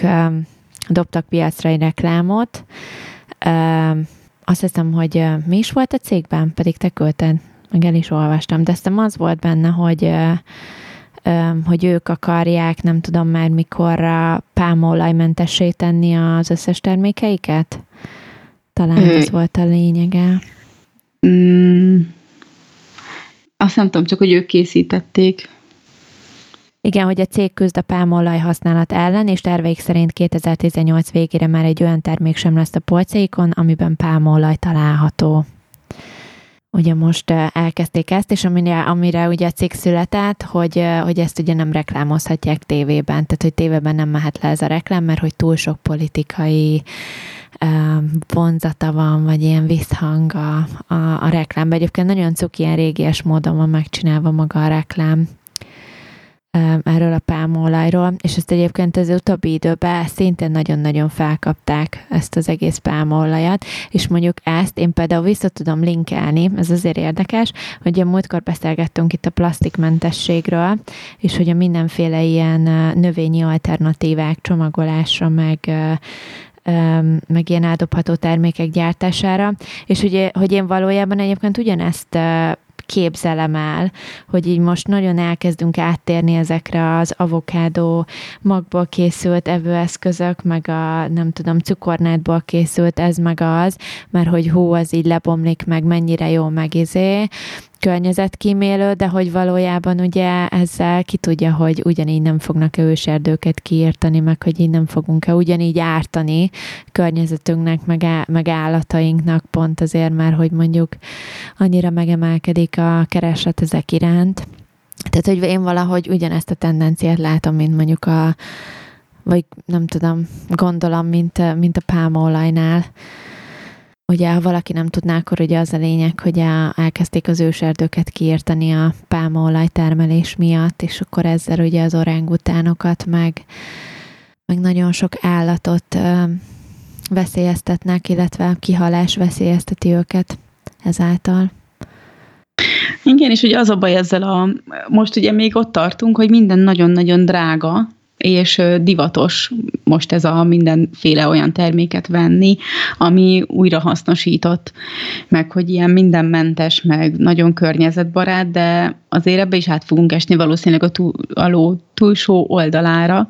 dobtak piacra egy reklámot, azt hiszem, hogy mi is volt a cégben, pedig te küldted, meg el is olvastam, de aztán az volt benne, hogy hogy ők akarják, nem tudom már mikorra pálmaolajmentessé tenni az összes termékeiket? Talán ez volt a lényege. Mm, azt nem tudom, csak hogy ők készítették. Igen, hogy a cég küzd a pálmaolaj használat ellen, és terveik szerint 2018 végére már egy olyan termék sem lesz a polcaikon, amiben pálmaolaj található. Ugye most elkezdték ezt, és amire, amire ugye a cég született, hogy, hogy ezt ugye nem reklámozhatják tévében, tehát hogy tévében nem mehet le ez a reklám, mert hogy túl sok politikai vonzata van, vagy ilyen visszhang a, a, a reklámban. Egyébként nagyon cuki, ilyen régies módon van megcsinálva maga a reklám erről a pálmaolajról, és ezt egyébként az utóbbi időben szintén nagyon-nagyon felkapták ezt az egész pálmaolajat, és mondjuk ezt én például vissza tudom linkelni, ez azért érdekes, hogy a múltkor beszélgettünk itt a plastikmentességről, és hogy a mindenféle ilyen növényi alternatívák csomagolásra, meg meg ilyen eldobható termékek gyártására, és ugye, hogy én valójában egyébként ugyanezt képzelem el, hogy így most nagyon elkezdünk áttérni ezekre az avokádó magból készült evőeszközök, meg a nem tudom, cukornátból készült ez meg az, mert hogy hú, az így lebomlik meg, mennyire jó megizé, környezetkímélő, de hogy valójában ugye ezzel ki tudja, hogy ugyanígy nem fognak őserdőket kiírtani, meg hogy így nem fogunk-e ugyanígy ártani környezetünknek, meg, á, meg állatainknak pont azért, mert hogy mondjuk annyira megemelkedik a kereslet ezek iránt. Tehát, hogy én valahogy ugyanezt a tendenciát látom, mint mondjuk a vagy nem tudom, gondolom, mint, mint a pálmaolajnál, Ugye, ha valaki nem tudná, akkor ugye az a lényeg, hogy elkezdték az őserdőket kiírtani a pálmaolaj termelés miatt, és akkor ezzel ugye az orángutánokat, meg, meg nagyon sok állatot ö, veszélyeztetnek, illetve a kihalás veszélyezteti őket ezáltal. Igen, és ugye az a baj ezzel a, most ugye még ott tartunk, hogy minden nagyon-nagyon drága, és divatos most ez a mindenféle olyan terméket venni, ami újra hasznosított, meg hogy ilyen mindenmentes, meg nagyon környezetbarát, de azért ebbe is át fogunk esni valószínűleg a, túl, a ló túlsó oldalára,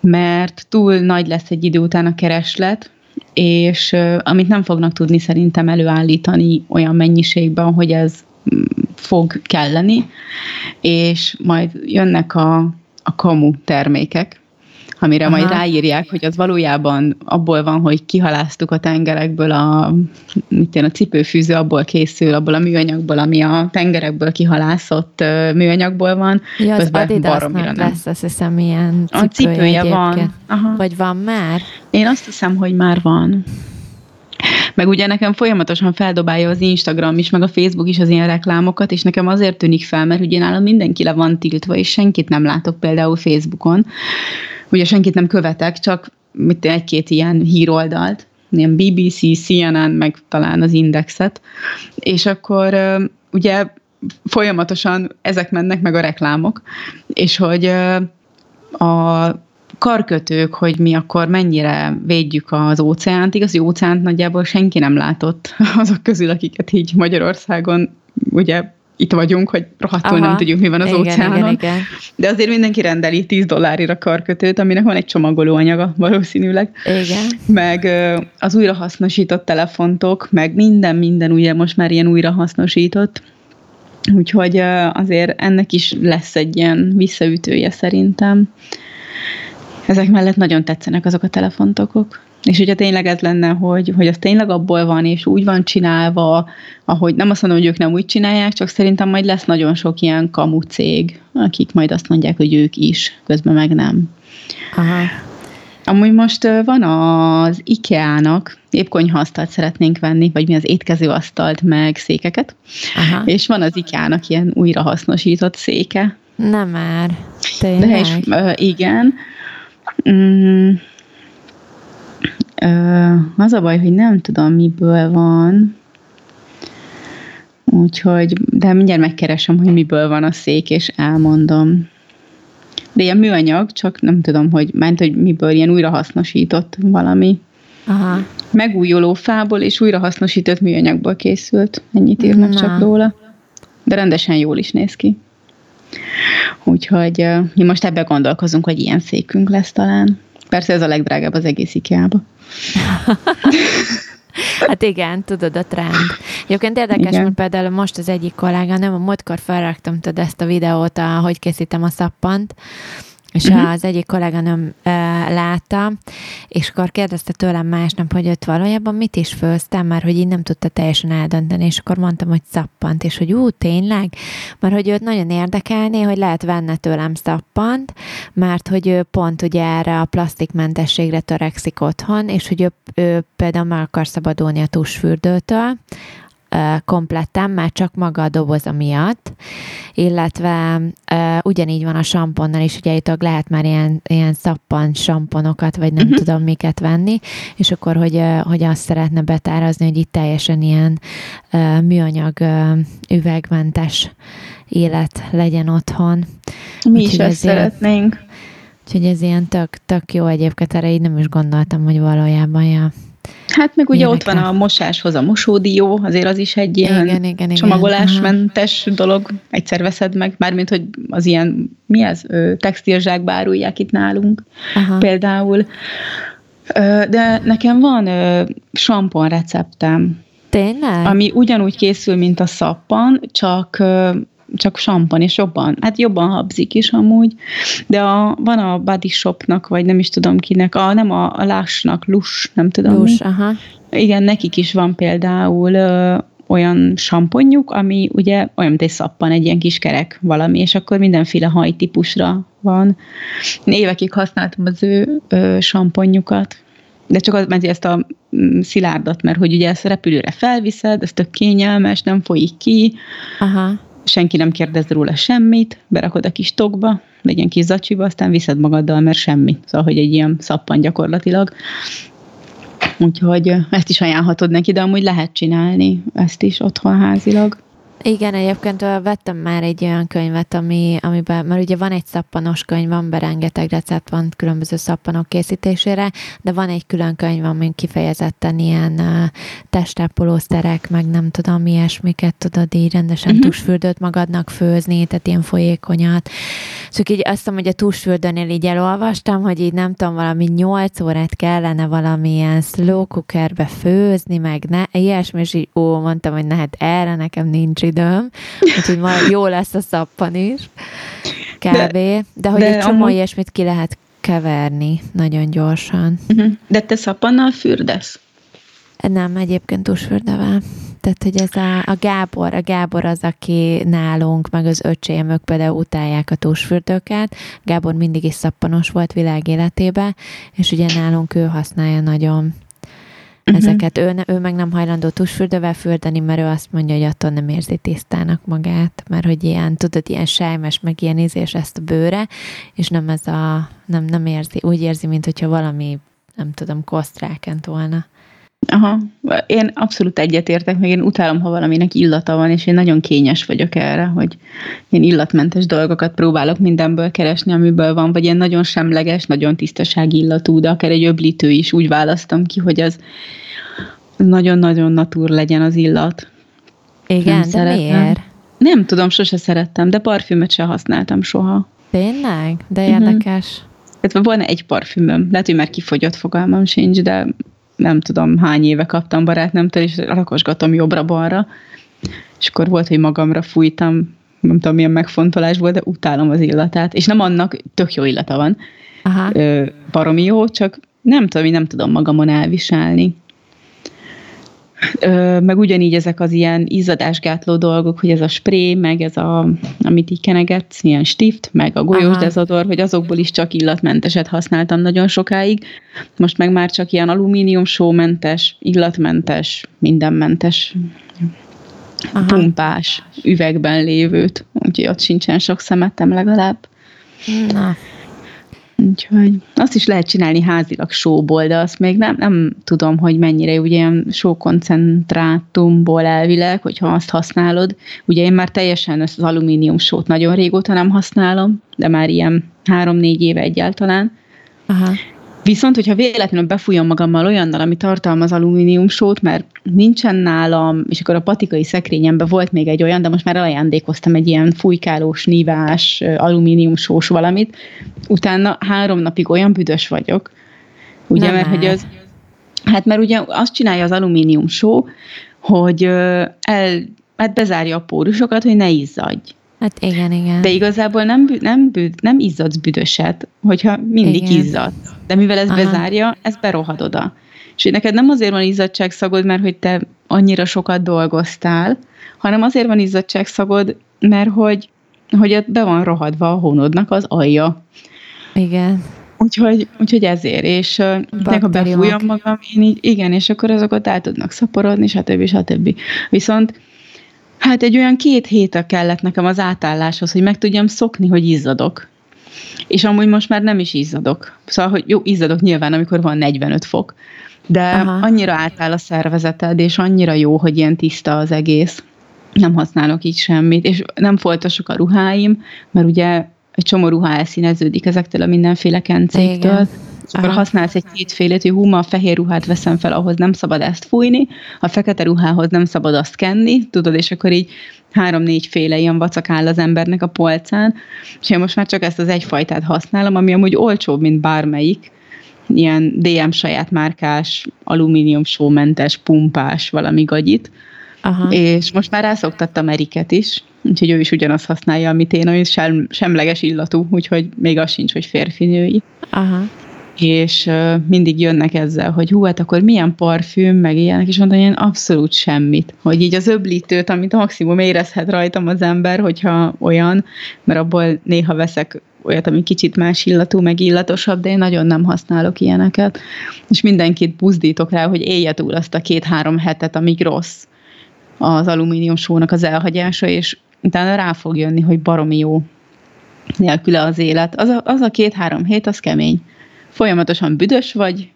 mert túl nagy lesz egy idő után a kereslet, és amit nem fognak tudni szerintem előállítani olyan mennyiségben, hogy ez fog kelleni, és majd jönnek a a kamu termékek, amire Aha. majd ráírják, hogy az valójában abból van, hogy kihaláztuk a tengerekből a, mit én, a cipőfűző abból készül, abból a műanyagból, ami a tengerekből kihalászott műanyagból van. Ja, az Adidasnak lesz, azt hiszem, ilyen cipője, a cipője van. Aha. Vagy van már? Én azt hiszem, hogy már van. Meg ugye nekem folyamatosan feldobálja az Instagram is, meg a Facebook is az ilyen reklámokat, és nekem azért tűnik fel, mert ugye nálam mindenki le van tiltva, és senkit nem látok például Facebookon. Ugye senkit nem követek, csak mit egy-két ilyen híroldalt, ilyen BBC, CNN, meg talán az Indexet, és akkor ugye folyamatosan ezek mennek meg a reklámok, és hogy a karkötők, hogy mi akkor mennyire védjük az óceánt. Igaz, hogy óceánt nagyjából senki nem látott *laughs* azok közül, akiket így Magyarországon ugye itt vagyunk, hogy rohadtul Aha, nem tudjuk, mi van az igen, óceánon. Igen, igen. De azért mindenki rendeli 10 dollárira karkötőt, aminek van egy csomagoló anyaga valószínűleg. Igen. Meg az újrahasznosított telefontok, meg minden, minden ugye most már ilyen újrahasznosított. Úgyhogy azért ennek is lesz egy ilyen visszaütője szerintem ezek mellett nagyon tetszenek azok a telefontokok. És hogyha tényleg ez lenne, hogy, hogy az tényleg abból van, és úgy van csinálva, ahogy nem azt mondom, hogy ők nem úgy csinálják, csak szerintem majd lesz nagyon sok ilyen kamu cég, akik majd azt mondják, hogy ők is, közben meg nem. Aha. Amúgy most van az IKEA-nak, épp konyhaasztalt szeretnénk venni, vagy mi az étkezőasztalt, meg székeket, Aha. és van az IKEA-nak ilyen újrahasznosított széke. Nem már, tényleg? De és, uh, igen. Mm, uh, az a baj, hogy nem tudom, miből van, úgyhogy, de mindjárt megkeresem, hogy miből van a szék, és elmondom. De ilyen műanyag, csak nem tudom, hogy ment, hogy miből ilyen újrahasznosított valami. Aha. Megújuló fából és újrahasznosított műanyagból készült. Ennyit írnak Na. csak róla. De rendesen jól is néz ki. Úgyhogy mi most ebbe gondolkozunk, hogy ilyen székünk lesz talán. Persze ez a legdrágább az egész IKEA-ba. *laughs* Hát igen, tudod, a trend. Egyébként érdekes, igen. mert például most az egyik kollega, nem, a múltkor felraktam tudod ezt a videót, a, hogy készítem a szappant, és uh-huh. az egyik kolléganőm e, látta, és akkor kérdezte tőlem másnap, hogy ott valójában mit is főztem, már hogy így nem tudta teljesen eldönteni, és akkor mondtam, hogy szappant, és hogy ú, tényleg? Mert hogy őt nagyon érdekelné, hogy lehet venne tőlem szappant, mert hogy ő pont ugye erre a plastikmentességre törekszik otthon, és hogy ő, ő például meg akar szabadulni a tusfürdőtől, kompletten, már csak maga a doboza miatt, illetve ugyanígy van a samponnal is, ugye itt lehet már ilyen, ilyen szappan samponokat, vagy nem uh-huh. tudom miket venni, és akkor, hogy, hogy azt szeretne betárazni, hogy itt teljesen ilyen műanyag üvegmentes élet legyen otthon. Mi Úgyhogy is ezt szeretnénk. Úgyhogy ez ilyen tök, tök jó egyébként, erre így nem is gondoltam, hogy valójában, ja. Hát meg ugye Ilyenekre. ott van a mosáshoz a mosódió, azért az is egy ilyen igen, igen, csomagolásmentes igen. dolog, egyszer veszed meg, mármint, hogy az ilyen, mi ez, textilzsákba árulják itt nálunk Aha. például. De nekem van sampon receptem. Tényleg? Ami ugyanúgy készül, mint a szappan, csak csak sampan, és jobban, hát jobban habzik is amúgy, de a, van a Body Shopnak, vagy nem is tudom kinek, a, nem a, a Lásnak, Lus, nem tudom Lus, mi. aha. Igen, nekik is van például ö, olyan samponjuk, ami ugye olyan, mint egy szappan, egy ilyen kis kerek valami, és akkor mindenféle hajtípusra van. Én évekig használtam az ő ö, samponjukat, de csak az, mert ezt a mm, szilárdat, mert hogy ugye ezt repülőre felviszed, ez tök kényelmes, nem folyik ki, Aha senki nem kérdez róla semmit, berakod a kis tokba, legyen kis zacsiba, aztán viszed magaddal, mert semmi. Szóval, hogy egy ilyen szappan gyakorlatilag. Úgyhogy ezt is ajánlhatod neki, de amúgy lehet csinálni ezt is otthon házilag. Igen, egyébként vettem már egy olyan könyvet, ami, amiben, mert ugye van egy szappanos könyv, van be rengeteg recept van különböző szappanok készítésére, de van egy külön könyv, ami kifejezetten ilyen uh, testápolószerek, meg nem tudom, ilyesmiket tudod így rendesen uh-huh. tusfürdőt magadnak főzni, tehát ilyen folyékonyat. Csak így azt mondom, hogy a tusfürdőnél így elolvastam, hogy így nem tudom, valami 8 órát kellene valamilyen slow cookerbe főzni, meg ne, ilyesmi, és így ó, mondtam, hogy ne, hát erre nekem nincs időm, úgyhogy majd *laughs* jó lesz a szappan is, kb. De, de hogy de egy csomó amúgy... ilyesmit ki lehet keverni nagyon gyorsan. Uh-huh. De te szappannal fürdesz? Nem, egyébként tusfürdővel. Tehát, hogy ez a, a Gábor, a Gábor az, aki nálunk, meg az öcsém, ők például utálják a tusfürdőket. Gábor mindig is szappanos volt világ életébe, és ugye nálunk ő használja nagyon uh-huh. ezeket. Ő, ő meg nem hajlandó tusfürdővel fürdeni, mert ő azt mondja, hogy attól nem érzi tisztának magát, mert hogy ilyen, tudod, ilyen sejmes, meg ilyen ízés ezt a bőre, és nem ez a, nem, nem érzi, úgy érzi, mint hogyha valami, nem tudom, kosztrákent volna. Aha, én abszolút egyetértek, meg én utálom, ha valaminek illata van, és én nagyon kényes vagyok erre, hogy én illatmentes dolgokat próbálok mindenből keresni, amiből van, vagy ilyen nagyon semleges, nagyon tisztasági illatú, de akár egy öblítő is úgy választom ki, hogy az nagyon-nagyon natúr legyen az illat. Igen, nem de szeretem. miért? Nem tudom, sose szerettem, de parfümöt se használtam soha. Tényleg? De mhm. érdekes. Uh-huh. Tehát van egy parfümöm, lehet, hogy már kifogyott fogalmam sincs, de nem tudom hány éve kaptam barátnőmtől, és rakosgatom jobbra-balra, és akkor volt, hogy magamra fújtam, nem tudom milyen megfontolás volt, de utálom az illatát, és nem annak tök jó illata van, Aha. Ö, baromi jó, csak nem tudom, én nem tudom magamon elviselni. Meg ugyanígy ezek az ilyen izzadásgátló dolgok, hogy ez a spré, meg ez a, amit így kenegetsz, ilyen stift, meg a golyós dezodor, hogy azokból is csak illatmenteset használtam nagyon sokáig. Most meg már csak ilyen alumínium sómentes, illatmentes, mindenmentes, Aha. pumpás, üvegben lévőt, úgyhogy ott sincsen sok szemetem legalább. Na, Úgyhogy azt is lehet csinálni házilag sóból, de azt még nem, nem tudom, hogy mennyire ugye ilyen sókoncentrátumból elvileg, hogyha azt használod. Ugye én már teljesen az alumínium sót nagyon régóta nem használom, de már ilyen három-négy éve egyáltalán. Aha. Viszont, hogyha véletlenül befújom magammal olyannal, ami tartalmaz alumíniumsót, mert nincsen nálam, és akkor a patikai szekrényemben volt még egy olyan, de most már ajándékoztam egy ilyen fújkálós, nívás, alumíniumsós valamit, utána három napig olyan büdös vagyok, ugye, Nem mert hogy az, hát mert ugye azt csinálja az alumíniumsó, hogy el, hát bezárja a pórusokat, hogy ne izzadj. Hát igen, igen. De igazából nem, nem, büd, nem izzadsz büdöset, hogyha mindig igen. izzadsz. De mivel ez Aha. bezárja, ez berohad oda. És neked nem azért van izzadságszagod, mert hogy te annyira sokat dolgoztál, hanem azért van izzadságszagod, mert hogy, hogy be van rohadva a hónodnak az alja. Igen. Úgyhogy, úgyhogy ezért, és uh, ha befújom magam, én így, igen, és akkor azokat el tudnak szaporodni, stb. stb. Viszont Hát egy olyan két hétre kellett nekem az átálláshoz, hogy meg tudjam szokni, hogy izzadok. És amúgy most már nem is izzadok. Szóval, hogy jó, izzadok nyilván, amikor van 45 fok, de Aha. annyira átáll a szervezeted, és annyira jó, hogy ilyen tiszta az egész. Nem használok így semmit, és nem foltosok a ruháim, mert ugye egy csomó ruha elszíneződik ezektől a mindenféle kencéktől. Igen. És akkor használsz egy kétfélét, hogy hú, ma a fehér ruhát veszem fel, ahhoz nem szabad ezt fújni, a fekete ruhához nem szabad azt kenni, tudod, és akkor így három-négy féle ilyen vacak áll az embernek a polcán, és én most már csak ezt az egyfajtát használom, ami amúgy olcsóbb, mint bármelyik, ilyen DM saját márkás, alumínium sómentes, pumpás valami gagyit, Aha. és most már rászoktattam Eriket is, úgyhogy ő is ugyanazt használja, amit én, olyan sem, semleges illatú, úgyhogy még az sincs, hogy férfinői. Aha és mindig jönnek ezzel, hogy hú, hát akkor milyen parfüm, meg ilyenek, és mondom, én abszolút semmit. Hogy így az öblítőt, amit maximum érezhet rajtam az ember, hogyha olyan, mert abból néha veszek olyat, ami kicsit más illatú, meg illatosabb, de én nagyon nem használok ilyeneket. És mindenkit buzdítok rá, hogy élje túl azt a két-három hetet, amíg rossz az alumínium sónak az elhagyása, és utána rá fog jönni, hogy baromi jó nélküle az élet. Az a, az a két-három hét, az kemény folyamatosan büdös vagy,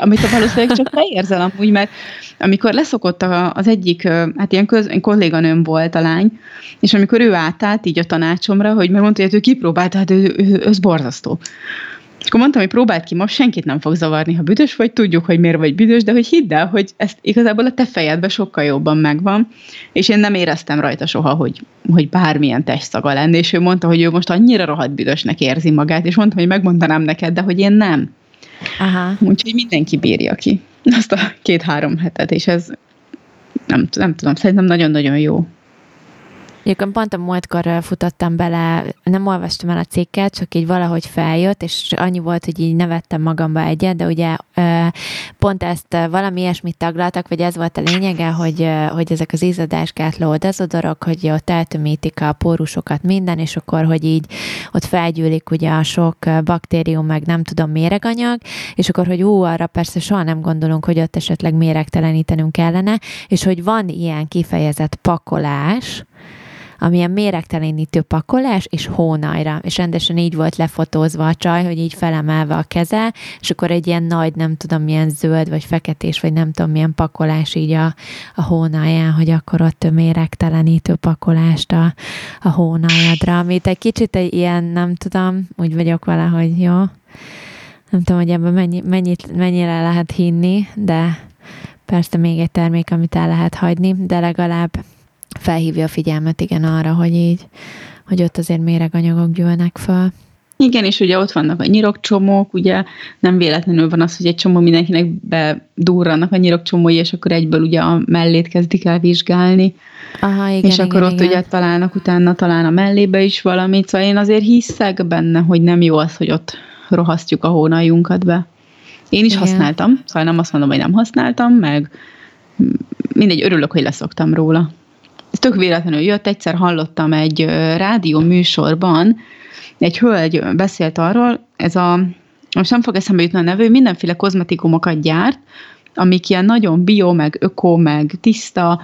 amit a valószínűleg csak te érzel amúgy, mert amikor leszokott az egyik, hát ilyen köz, kolléganőm volt a lány, és amikor ő átállt így a tanácsomra, hogy megmondta, hogy hát ő kipróbálta, hát ő, ő, ő, ő borzasztó. És akkor mondtam, hogy próbáld ki, most senkit nem fog zavarni, ha büdös vagy, tudjuk, hogy miért vagy büdös, de hogy hidd el, hogy ezt igazából a te fejedben sokkal jobban megvan, és én nem éreztem rajta soha, hogy, hogy bármilyen testszaga lenne, és ő mondta, hogy ő most annyira rohadt büdösnek érzi magát, és mondtam, hogy megmondanám neked, de hogy én nem. Aha. Úgyhogy mindenki bírja ki azt a két-három hetet, és ez nem, nem tudom, szerintem nagyon-nagyon jó. Egyébként pont a múltkor futottam bele, nem olvastam el a cikket, csak így valahogy feljött, és annyi volt, hogy így nevettem magamba egyet, de ugye pont ezt valami ilyesmit taglaltak, vagy ez volt a lényege, hogy, hogy ezek az izzadásgátló dezodorok, hogy ott eltömítik a pórusokat minden, és akkor, hogy így ott felgyűlik ugye a sok baktérium, meg nem tudom, méreganyag, és akkor, hogy ú, arra persze soha nem gondolunk, hogy ott esetleg méregtelenítenünk kellene, és hogy van ilyen kifejezett pakolás, amilyen méregtelenítő pakolás, és hónajra, és rendesen így volt lefotózva a csaj, hogy így felemelve a keze, és akkor egy ilyen nagy, nem tudom, milyen zöld, vagy feketés, vagy nem tudom, milyen pakolás így a, a hónaján, hogy akkor ott méregtelenítő pakolást a, a hónajadra, amit egy kicsit egy ilyen, nem tudom, úgy vagyok vele, hogy jó, nem tudom, hogy ebben mennyi, mennyit, mennyire lehet hinni, de persze még egy termék, amit el lehet hagyni, de legalább felhívja a figyelmet igen arra, hogy így, hogy ott azért méreganyagok gyűlnek fel. Igen, és ugye ott vannak a nyirokcsomók, ugye nem véletlenül van az, hogy egy csomó mindenkinek bedurrannak a nyirokcsomói, és akkor egyből ugye a mellét kezdik el vizsgálni. Aha, igen, és akkor igen, ott igen. ugye találnak utána talán a mellébe is valamit, szóval én azért hiszek benne, hogy nem jó az, hogy ott rohasztjuk a hónaljunkat be. Én is igen. használtam, szóval nem azt mondom, hogy nem használtam, meg mindegy, örülök, hogy leszoktam róla. Tök véletlenül jött, egyszer hallottam egy rádió műsorban, egy hölgy beszélt arról, ez a, most nem fog eszembe jutni a nevű, mindenféle kozmetikumokat gyárt, amik ilyen nagyon bio, meg öko, meg tiszta,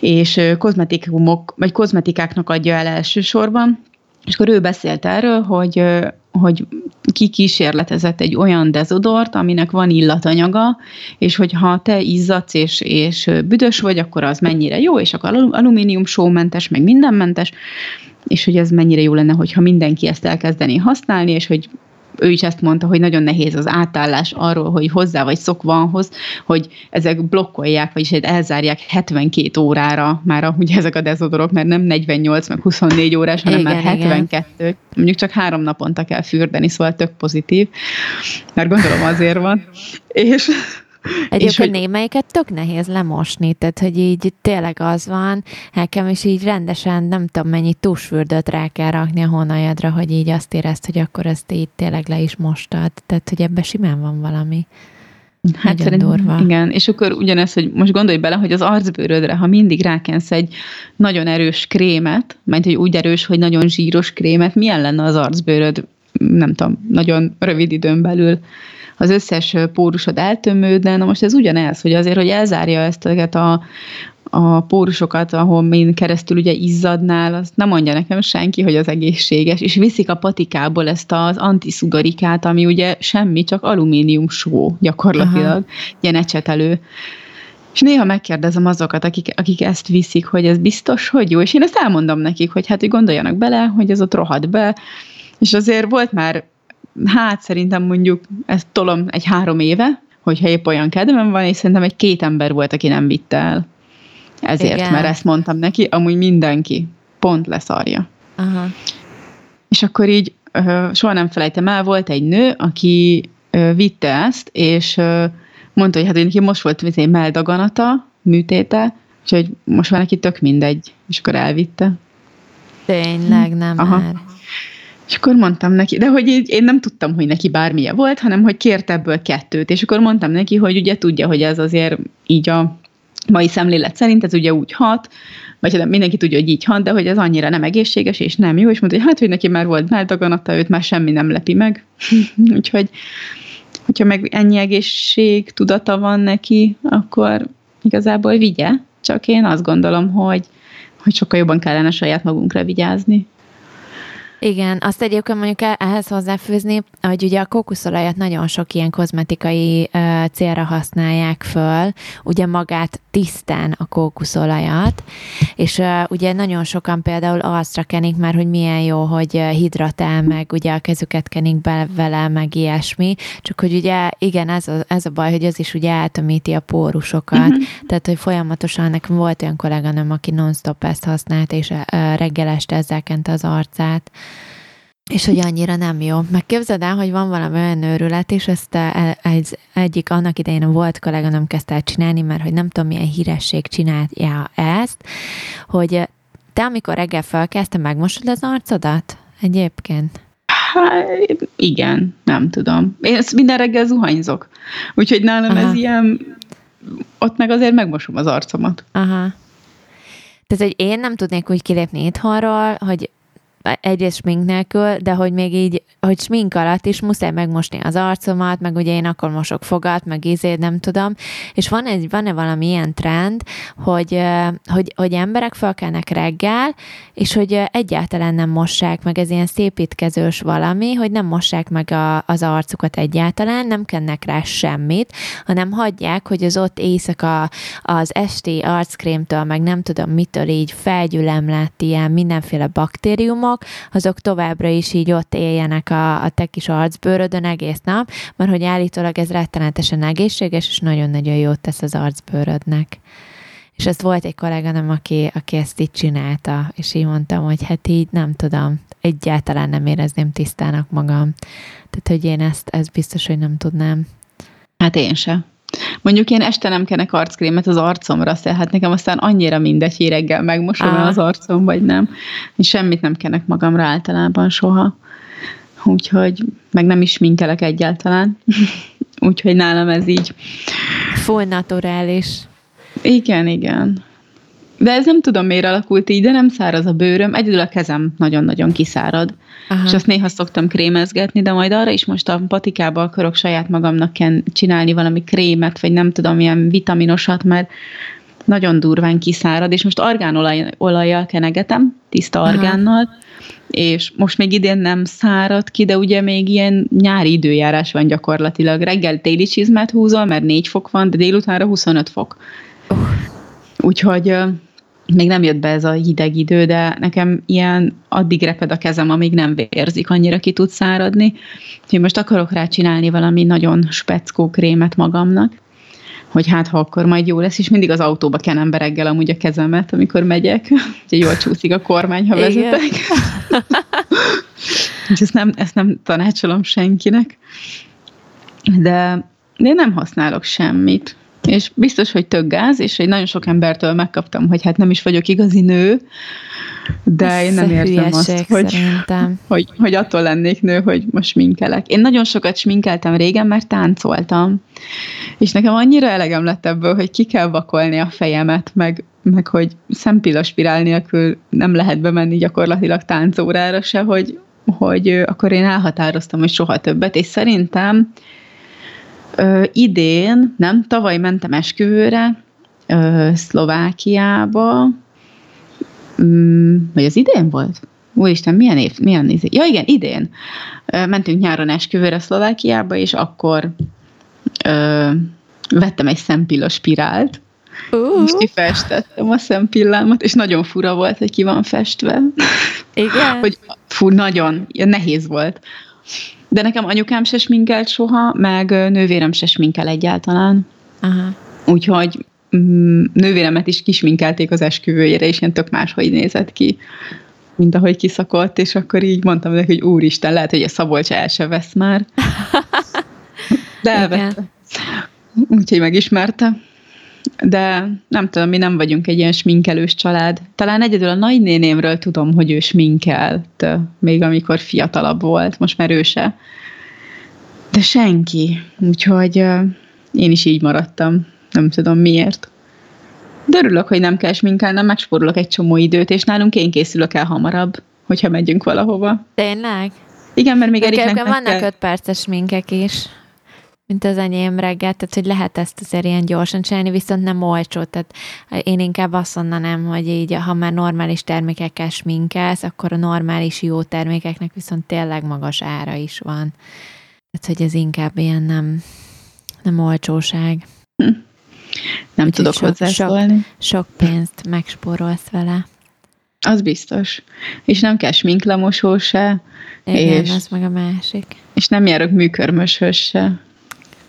és kozmetikumok, vagy kozmetikáknak adja el elsősorban, és akkor ő beszélt erről, hogy, hogy ki kísérletezett egy olyan dezodort, aminek van illatanyaga, és hogyha te izzadsz és, és büdös vagy, akkor az mennyire jó, és akkor alumínium sómentes, meg mindenmentes, és hogy ez mennyire jó lenne, hogyha mindenki ezt elkezdené használni, és hogy ő is ezt mondta, hogy nagyon nehéz az átállás arról, hogy hozzá vagy szokva ahhoz, hogy ezek blokkolják, vagyis elzárják 72 órára már ugye ezek a dezodorok, mert nem 48 meg 24 órás, hanem igen, már 72. Igen. Mondjuk csak három naponta kell fürdeni, szóval tök pozitív, mert gondolom azért van. És Egyébként hogy... némelyiket tök nehéz lemosni, tehát hogy így tényleg az van, nekem is így rendesen nem tudom mennyi tusfürdőt rá kell rakni a honajadra, hogy így azt érezt, hogy akkor ezt így tényleg le is mostad, tehát hogy ebben simán van valami. Hát szerintem, durva. igen, és akkor ugyanez, hogy most gondolj bele, hogy az arcbőrödre, ha mindig rákensz egy nagyon erős krémet, mert hogy úgy erős, hogy nagyon zsíros krémet, milyen lenne az arcbőröd, nem tudom, nagyon rövid időn belül az összes pórusod eltömődne. Na most ez ugyanez, hogy azért, hogy elzárja ezt a, a pórusokat, ahol én keresztül ugye izzadnál, azt nem mondja nekem senki, hogy az egészséges, és viszik a patikából ezt az antiszugarikát, ami ugye semmi, csak alumínium só gyakorlatilag, Aha. ilyen ecsetelő. És néha megkérdezem azokat, akik, akik ezt viszik, hogy ez biztos, hogy jó, és én ezt elmondom nekik, hogy hát, hogy gondoljanak bele, hogy ez ott rohadt be, és azért volt már hát szerintem mondjuk ezt tolom egy három éve, hogyha épp olyan kedvem van, és szerintem egy két ember volt, aki nem vitte el. Ezért, Igen. mert ezt mondtam neki, amúgy mindenki pont leszarja. Aha. És akkor így soha nem felejtem el, volt egy nő, aki vitte ezt, és mondta, hogy hát neki most volt egy meldaganata, műtéte, úgyhogy most van neki tök mindegy, és akkor elvitte. Tényleg, nem Aha. már. És akkor mondtam neki, de hogy én nem tudtam, hogy neki bármilyen volt, hanem hogy kért ebből kettőt, és akkor mondtam neki, hogy ugye tudja, hogy ez azért így a mai szemlélet szerint ez ugye úgy hat, vagy hát mindenki tudja, hogy így hat, de hogy ez annyira nem egészséges és nem jó, és mondta, hogy hát, hogy neki már volt meldaganata, őt már semmi nem lepi meg. *laughs* Úgyhogy, hogyha meg ennyi egészség tudata van neki, akkor igazából vigye, csak én azt gondolom, hogy, hogy sokkal jobban kellene saját magunkra vigyázni. Igen, azt egyébként mondjuk ehhez hozzáfűzni, hogy ugye a kókuszolajat nagyon sok ilyen kozmetikai uh, célra használják föl, ugye magát tisztán a kókuszolajat, és uh, ugye nagyon sokan például arcra kenik már, hogy milyen jó, hogy hidratál meg, ugye a kezüket kenik be vele, meg ilyesmi, csak hogy ugye igen, ez a, ez a baj, hogy az is ugye eltömíti a pórusokat, uh-huh. tehát hogy folyamatosan nekem volt olyan kolléganőm, aki non-stop ezt használt, és uh, reggel este ezzel kente az arcát, és hogy annyira nem jó. Meg képzeld el, hogy van valami olyan őrület, és ezt egy, egyik annak idején volt kollega nem kezdte el csinálni, mert hogy nem tudom, milyen híresség csinálja ezt, hogy te, amikor reggel felkezdte, megmosod az arcodat egyébként? Hát, igen, nem tudom. Én ezt minden reggel zuhanyzok. Úgyhogy nálam Aha. ez ilyen, ott meg azért megmosom az arcomat. Aha. Tehát, hogy én nem tudnék úgy kilépni itthonról, hogy egyrészt smink nélkül, de hogy még így, hogy smink alatt is muszáj megmosni az arcomat, meg ugye én akkor mosok fogat, meg ízét, nem tudom, és van egy, van-e valami ilyen trend, hogy, hogy, hogy emberek felkelnek reggel, és hogy egyáltalán nem mossák meg, ez ilyen szépítkezős valami, hogy nem mossák meg a, az arcukat egyáltalán, nem kennek rá semmit, hanem hagyják, hogy az ott éjszaka az esti arckrémtől, meg nem tudom mitől így felgyülemlett ilyen mindenféle baktériumok, hormonok, azok továbbra is így ott éljenek a, a te kis arcbőrödön egész nap, mert hogy állítólag ez rettenetesen egészséges, és nagyon-nagyon jót tesz az arcbőrödnek. És ez volt egy kolléganom, aki, aki ezt így csinálta, és így mondtam, hogy hát így nem tudom, egyáltalán nem érezném tisztának magam. Tehát, hogy én ezt, ezt biztos, hogy nem tudnám. Hát én sem. Mondjuk én este nem kenek arckrémet az arcomra, hát nekem aztán annyira mindegy, hogy reggel megmosom ah. az arcom, vagy nem. Én semmit nem kenek magamra általában soha. Úgyhogy meg nem is minkelek egyáltalán. *laughs* Úgyhogy nálam ez így. Full naturális. Igen, igen. De ez nem tudom, miért alakult így, de nem száraz a bőröm. Egyedül a kezem nagyon-nagyon kiszárad. Aha. És azt néha szoktam krémezgetni, de majd arra is most a patikába akarok saját magamnak csinálni valami krémet, vagy nem tudom, milyen vitaminosat, mert nagyon durván kiszárad, és most argánolajjal kenegetem, tiszta argánnal, Aha. és most még idén nem szárad ki, de ugye még ilyen nyári időjárás van gyakorlatilag. Reggel téli csizmát húzol, mert 4 fok van, de délutánra 25 fok. Uh. Úgyhogy még nem jött be ez a hideg idő, de nekem ilyen addig reped a kezem, amíg nem vérzik, annyira ki tud száradni. Úgyhogy most akarok rá csinálni valami nagyon speckó krémet magamnak, hogy hát ha akkor majd jó lesz, és mindig az autóba kenem be reggel amúgy a kezemet, amikor megyek, *laughs* úgyhogy jól csúszik a kormány, ha vezetek. *laughs* és ezt nem, ezt nem tanácsolom senkinek. De, de én nem használok semmit és biztos, hogy tök gáz, és egy nagyon sok embertől megkaptam, hogy hát nem is vagyok igazi nő, de Ez én nem érzem azt, hogy, hogy, hogy attól lennék nő, hogy most sminkelek. Én nagyon sokat sminkeltem régen, mert táncoltam, és nekem annyira elegem lett ebből, hogy ki kell vakolni a fejemet, meg, meg hogy szempillaspirál nélkül nem lehet bemenni gyakorlatilag táncórára se, hogy, hogy akkor én elhatároztam, hogy soha többet, és szerintem Ö, idén, nem, tavaly mentem esküvőre ö, Szlovákiába, mm, vagy az idén volt? Úristen, milyen év, milyen év? Ja igen, idén. Ö, mentünk nyáron esküvőre Szlovákiába, és akkor ö, vettem egy szempilla spirált, uh. és kifestettem a szempillámat, és nagyon fura volt, hogy ki van festve. Igen? hogy fú, nagyon, nehéz volt. De nekem anyukám se sminkelt soha, meg nővérem se sminkel egyáltalán. Aha. Úgyhogy mm, nővéremet is kisminkelték az esküvőjére, és ilyen tök máshogy nézett ki, mint ahogy kiszakott, és akkor így mondtam neki, hogy úristen, lehet, hogy a Szabolcs el se vesz már. *laughs* De elvette. Úgyhogy megismerte de nem tudom, mi nem vagyunk egy ilyen sminkelős család. Talán egyedül a nagynénémről tudom, hogy ő sminkelt, még amikor fiatalabb volt, most már ő se. De senki. Úgyhogy én is így maradtam. Nem tudom miért. De örülök, hogy nem kell sminkelnem, megspórolok egy csomó időt, és nálunk én készülök el hamarabb, hogyha megyünk valahova. Tényleg? Igen, mert még Eriknek vannak kell... 5 perces sminkek is mint az enyém reggel, tehát hogy lehet ezt azért ilyen gyorsan csinálni, viszont nem olcsó, tehát én inkább azt mondanám, hogy így, ha már normális termékekkel sminkelsz, akkor a normális jó termékeknek viszont tényleg magas ára is van. Tehát, hogy ez inkább ilyen nem, nem olcsóság. Hm. Nem Úgyhogy tudok sok, hozzászólni. Sok, sok pénzt megspórolsz vele. Az biztos. És nem kell sminklemosó se. Igen, és, az meg a másik. És nem járok műkörmöshöz se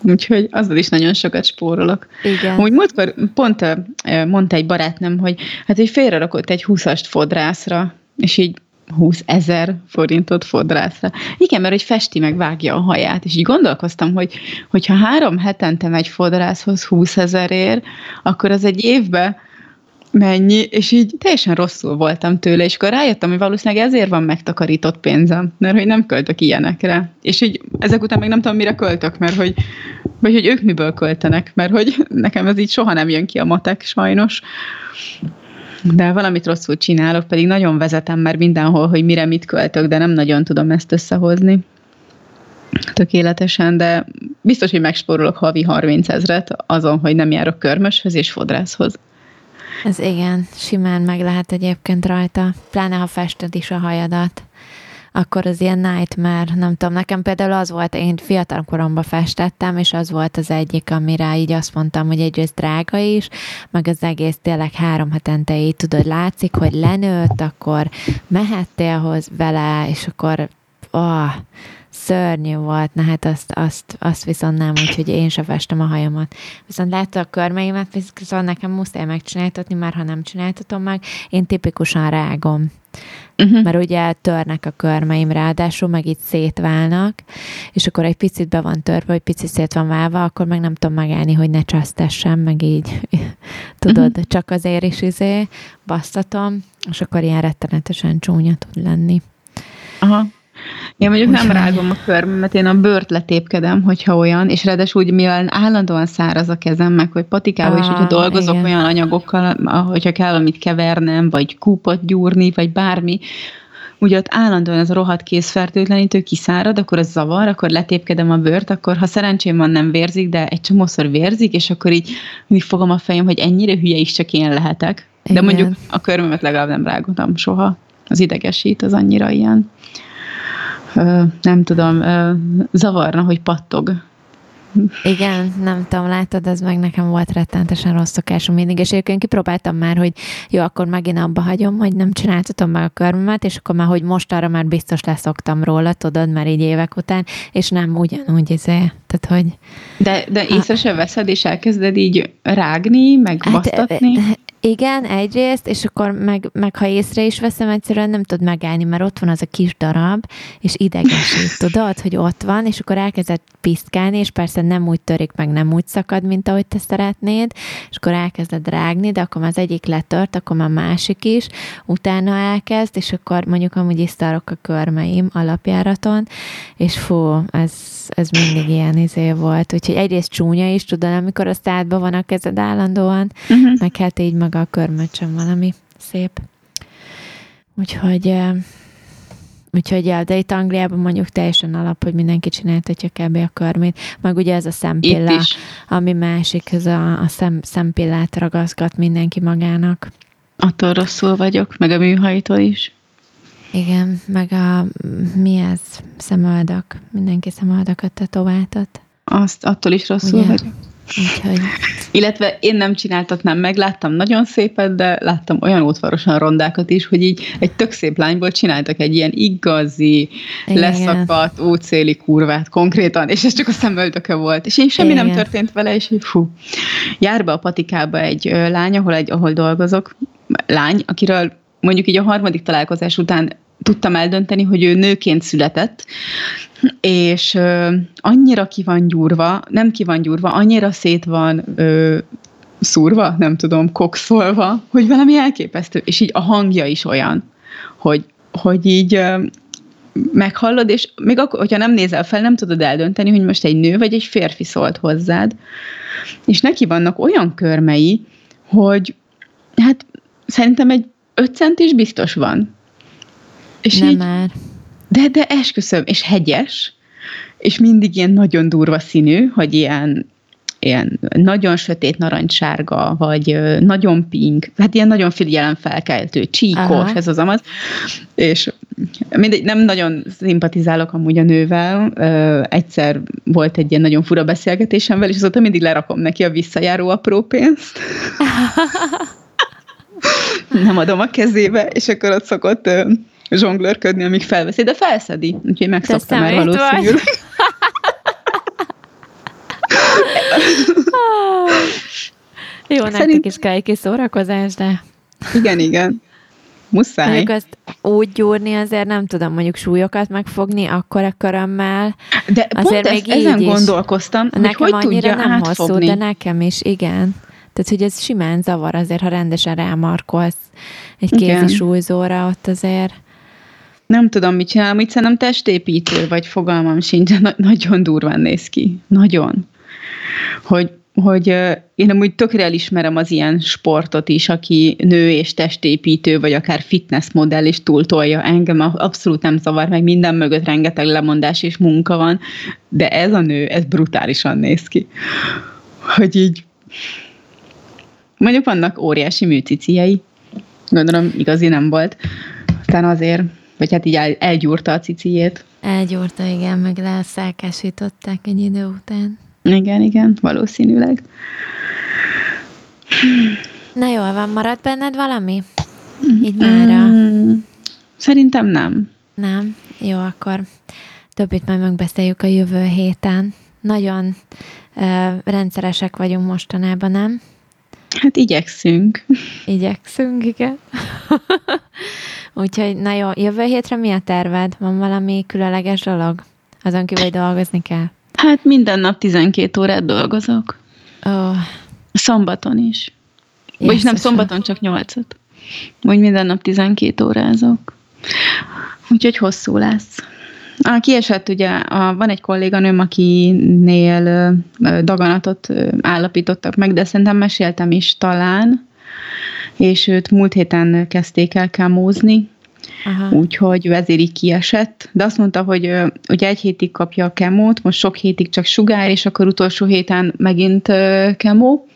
úgyhogy azzal is nagyon sokat spórolok. Igen. Úgy múltkor pont mondta egy barátnőm, hogy hát egy félrerakott egy húszast fodrászra, és így 20 ezer forintot fodrászra. Igen, mert hogy festi meg vágja a haját, és így gondolkoztam, hogy hogyha három hetente megy fodrászhoz 20 ezerért, akkor az egy évben mennyi, és így teljesen rosszul voltam tőle, és akkor rájöttem, hogy valószínűleg ezért van megtakarított pénzem, mert hogy nem költök ilyenekre. És így ezek után még nem tudom, mire költök, mert hogy, vagy hogy ők miből költenek, mert hogy *laughs* nekem ez így soha nem jön ki a matek, sajnos. De valamit rosszul csinálok, pedig nagyon vezetem már mindenhol, hogy mire mit költök, de nem nagyon tudom ezt összehozni tökéletesen, de biztos, hogy megspórolok havi 30 ezret azon, hogy nem járok körmöshöz és fodrászhoz. Ez igen, simán meg lehet egyébként rajta, pláne ha fested is a hajadat. Akkor az ilyen nightmare, nem tudom, nekem például az volt, én fiatal koromban festettem, és az volt az egyik, amire így azt mondtam, hogy egyrészt drága is, meg az egész tényleg három hetente így tudod, látszik, hogy lenőtt, akkor mehettél hoz vele, és akkor oh, szörnyű volt, na hát azt, azt, azt viszont nem, úgyhogy én se festem a hajamat. Viszont látta a körmeimet, viszont nekem muszáj megcsináltatni, már ha nem csináltatom meg, én tipikusan rágom. Uh-huh. Mert ugye törnek a körmeim, ráadásul meg itt szétválnak, és akkor egy picit be van törve, vagy picit szét van válva, akkor meg nem tudom megállni, hogy ne csasztessem, meg így, *laughs* tudod, uh-huh. csak azért is izé, basztatom, és akkor ilyen rettenetesen csúnya tud lenni. Aha. Én mondjuk nem rágom a körmemet, én a bőrt letépkedem, hogyha olyan, és ráadásul úgy, mivel állandóan száraz a kezem, meg hogy patikával, ah, és hogyha dolgozok igen. olyan anyagokkal, hogyha kell valamit kevernem, vagy kúpot gyúrni, vagy bármi, ugye ott állandóan ez a rohadt kézfertőtlenítő kiszárad, akkor az zavar, akkor letépkedem a bőrt, akkor ha szerencsém van nem vérzik, de egy csomószor vérzik, és akkor így mindig fogom a fejem, hogy ennyire hülye is csak én lehetek. De Igen. mondjuk a körmömet legalább nem rágottam soha. Az idegesít, az annyira ilyen nem tudom, zavarna, hogy pattog. Igen, nem tudom, látod, ez meg nekem volt rettentesen rossz szokásom mindig, és egyébként kipróbáltam már, hogy jó, akkor megint abba hagyom, hogy nem csináltatom meg a körmömet, és akkor már, hogy most arra már biztos leszoktam róla, tudod, már így évek után, és nem ugyanúgy, izé, tehát hogy... De, de észre sem veszed, és elkezded így rágni, meg hát, basztatni? Igen, egyrészt, és akkor meg, meg ha észre is veszem, egyszerűen nem tud megállni, mert ott van az a kis darab, és idegesít, *laughs* tudod, hogy ott van, és akkor elkezdett piszkálni, és persze nem úgy törik, meg nem úgy szakad, mint ahogy te szeretnéd, és akkor elkezded rágni, de akkor az egyik letört, akkor már másik is, utána elkezd, és akkor mondjuk amúgy isztarok a körmeim alapjáraton, és fú, ez, ez mindig ilyen izé volt, úgyhogy egyrészt csúnya is, tudod, amikor a szádban van a kezed állandóan, uh-huh. meg hát így maga a körmöcsön valami szép. Úgyhogy Úgyhogy ja, de itt Angliában mondjuk teljesen alap, hogy mindenki csináltatja kb. a körmét. Meg ugye ez a szempilla, ami másik, ez a, a szem, szempillát ragaszgat mindenki magának. Attól rosszul vagyok, meg a műhajtól is. Igen, meg a, mi ez? Szemöldak. Mindenki szemöldakat tetováltat. Azt, attól is rosszul Ugye? vagyok. Úgyhogy... Illetve én nem csináltatnám meg, láttam nagyon szépet, de láttam olyan útvarosan rondákat is, hogy így egy tök szép lányból csináltak egy ilyen igazi, Igen. leszakadt, útszéli kurvát konkrétan, és ez csak a szemöldöke volt. És én semmi Igen. nem történt vele, és így fú. Jár be a patikába egy lány, ahol, egy, ahol dolgozok, lány, akiről mondjuk így a harmadik találkozás után tudtam eldönteni, hogy ő nőként született, és ö, annyira ki van gyúrva, nem ki van gyúrva, annyira szét van ö, szúrva, nem tudom, kokszolva, hogy valami elképesztő, és így a hangja is olyan, hogy, hogy így ö, meghallod, és még akkor, hogyha nem nézel fel, nem tudod eldönteni, hogy most egy nő vagy egy férfi szólt hozzád, és neki vannak olyan körmei, hogy hát szerintem egy 5 cent is biztos van. És Nem így, már. De, de esküszöm, és hegyes, és mindig ilyen nagyon durva színű, hogy ilyen, ilyen nagyon sötét narancssárga, vagy nagyon pink, hát ilyen nagyon felkeltő, csíkos, Aha. ez az amaz, és mindegy, nem nagyon szimpatizálok amúgy a nővel, egyszer volt egy ilyen nagyon fura beszélgetésem vele, és azóta mindig lerakom neki a visszajáró apró pénzt. *laughs* nem adom a kezébe, és akkor ott szokott zsonglőrködni, amíg felveszi, de felszedi, úgyhogy megszokta már valószínűleg. Jó, Szerint... nektek is kell egy kis szórakozás, de... Igen, igen. Muszáj. Mondjuk azt úgy gyúrni azért nem tudom, mondjuk súlyokat megfogni, akkor a körömmel. De azért pont még ezt, ezen gondolkoztam, nekem hogy hogy annyira nem átfogni. hosszú, de nekem is, igen. Tehát, hogy ez simán zavar azért, ha rendesen rámarkolsz egy kézi súlyzóra, ott azért nem tudom, mit csinálom, itt szerintem testépítő, vagy fogalmam sincs, na- nagyon durván néz ki. Nagyon. Hogy, hogy én amúgy tökre elismerem az ilyen sportot is, aki nő és testépítő, vagy akár fitness modell is túltolja. Engem abszolút nem zavar, meg minden mögött rengeteg lemondás és munka van, de ez a nő, ez brutálisan néz ki. Hogy így mondjuk vannak óriási műciciei, gondolom igazi nem volt, aztán azért vagy hát így el, elgyúrta a ciciét. Elgyúrta, igen, meg leszálkásították egy idő után. Igen, igen, valószínűleg. Na jól van, maradt benned valami? Így mára. Mm, szerintem nem. Nem? Jó, akkor többit majd megbeszéljük a jövő héten. Nagyon uh, rendszeresek vagyunk mostanában, nem? Hát igyekszünk. Igyekszünk, igen. *laughs* Úgyhogy, na jó, jövő hétre mi a terved? Van valami különleges dolog? Azon kívül, hogy dolgozni kell? Hát minden nap 12 órát dolgozok. Oh. Szombaton is. Vagyis nem szombaton, csak 8-at. Úgy minden nap 12 órázok. Úgyhogy hosszú lesz. A, kiesett ugye, a, van egy kolléganőm, akinél daganatot állapítottak meg, de szerintem meséltem is talán, és őt múlt héten kezdték el kemózni, Aha. úgyhogy ezért így kiesett. De azt mondta, hogy ugye egy hétig kapja a kemót, most sok hétig csak sugár, és akkor utolsó héten megint kemó,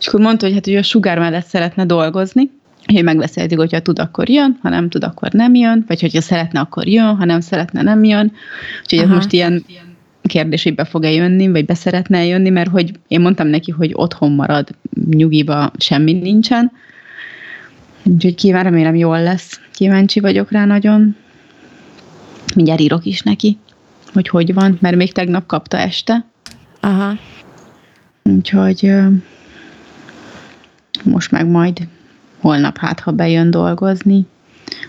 és akkor mondta, hogy hát hogy a sugár mellett szeretne dolgozni, hogy megbeszéltük, hogyha tud, akkor jön, ha nem tud, akkor nem jön, vagy hogyha szeretne, akkor jön, ha nem szeretne, nem jön. Úgyhogy Aha. ez most ilyen kérdés, hogy be fog-e jönni, vagy be szeretne jönni, mert hogy én mondtam neki, hogy otthon marad, nyugiba semmi nincsen. Úgyhogy kíván, remélem jól lesz. Kíváncsi vagyok rá nagyon. Mindjárt írok is neki, hogy hogy van, mert még tegnap kapta este. Aha. Úgyhogy most meg majd holnap hát, ha bejön dolgozni.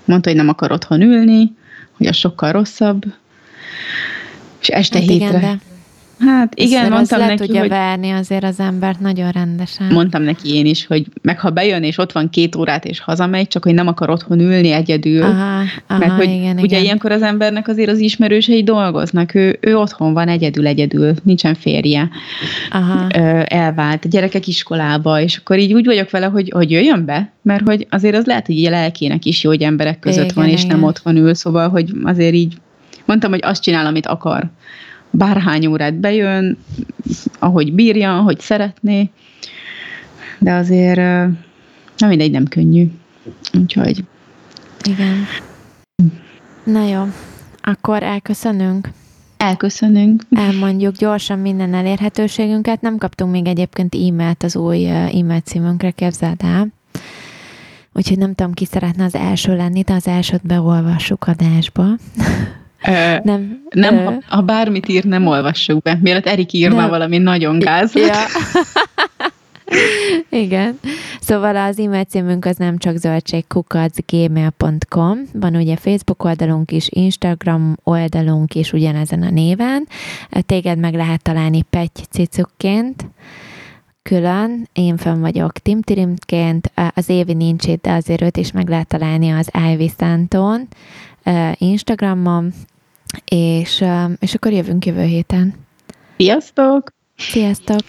Mondta, hogy nem akar otthon ülni, hogy az sokkal rosszabb. És este hát hétre... Igen, de Hát igen, Ezt mondtam neki, tudja hogy... verni azért az embert nagyon rendesen. Mondtam neki én is, hogy meg ha bejön, és ott van két órát, és hazamegy, csak hogy nem akar otthon ülni egyedül. Aha, aha, mert hogy igen, ugye igen. ilyenkor az embernek azért az ismerősei dolgoznak, ő, ő otthon van egyedül, egyedül, nincsen férje. Aha. Elvált, a gyerekek iskolába, és akkor így úgy vagyok vele, hogy, hogy jöjjön be, mert hogy azért az lehet, hogy így lelkének is jó, hogy emberek között igen, van, és igen. nem otthon ül, szóval, hogy azért így mondtam, hogy azt csinál, amit akar bárhány órát bejön, ahogy bírja, ahogy szeretné, de azért nem mindegy, nem könnyű. Úgyhogy... Igen. Na jó, akkor elköszönünk. Elköszönünk. Elmondjuk gyorsan minden elérhetőségünket. Nem kaptunk még egyébként e-mailt az új e-mail címünkre, képzeld el. Úgyhogy nem tudom, ki szeretne az első lenni, de az elsőt beolvassuk adásba. *laughs* nem, nem ha, ha bármit ír, nem olvassuk be. Mielőtt Erik írna nem. valami nagyon gáz. Ja. *laughs* Igen. Szóval az e-mail címünk az nem csak zöldségkukacgmail.com, van ugye Facebook oldalunk is, Instagram oldalunk is ugyanezen a néven. Téged meg lehet találni Petty Cicukként, külön, én fenn vagyok Tim Tirimként, az Évi nincs itt, de azért őt is meg lehet találni az Ivy Santon Instagramon, és, és akkor jövünk jövő héten. Sziasztok! Sziasztok!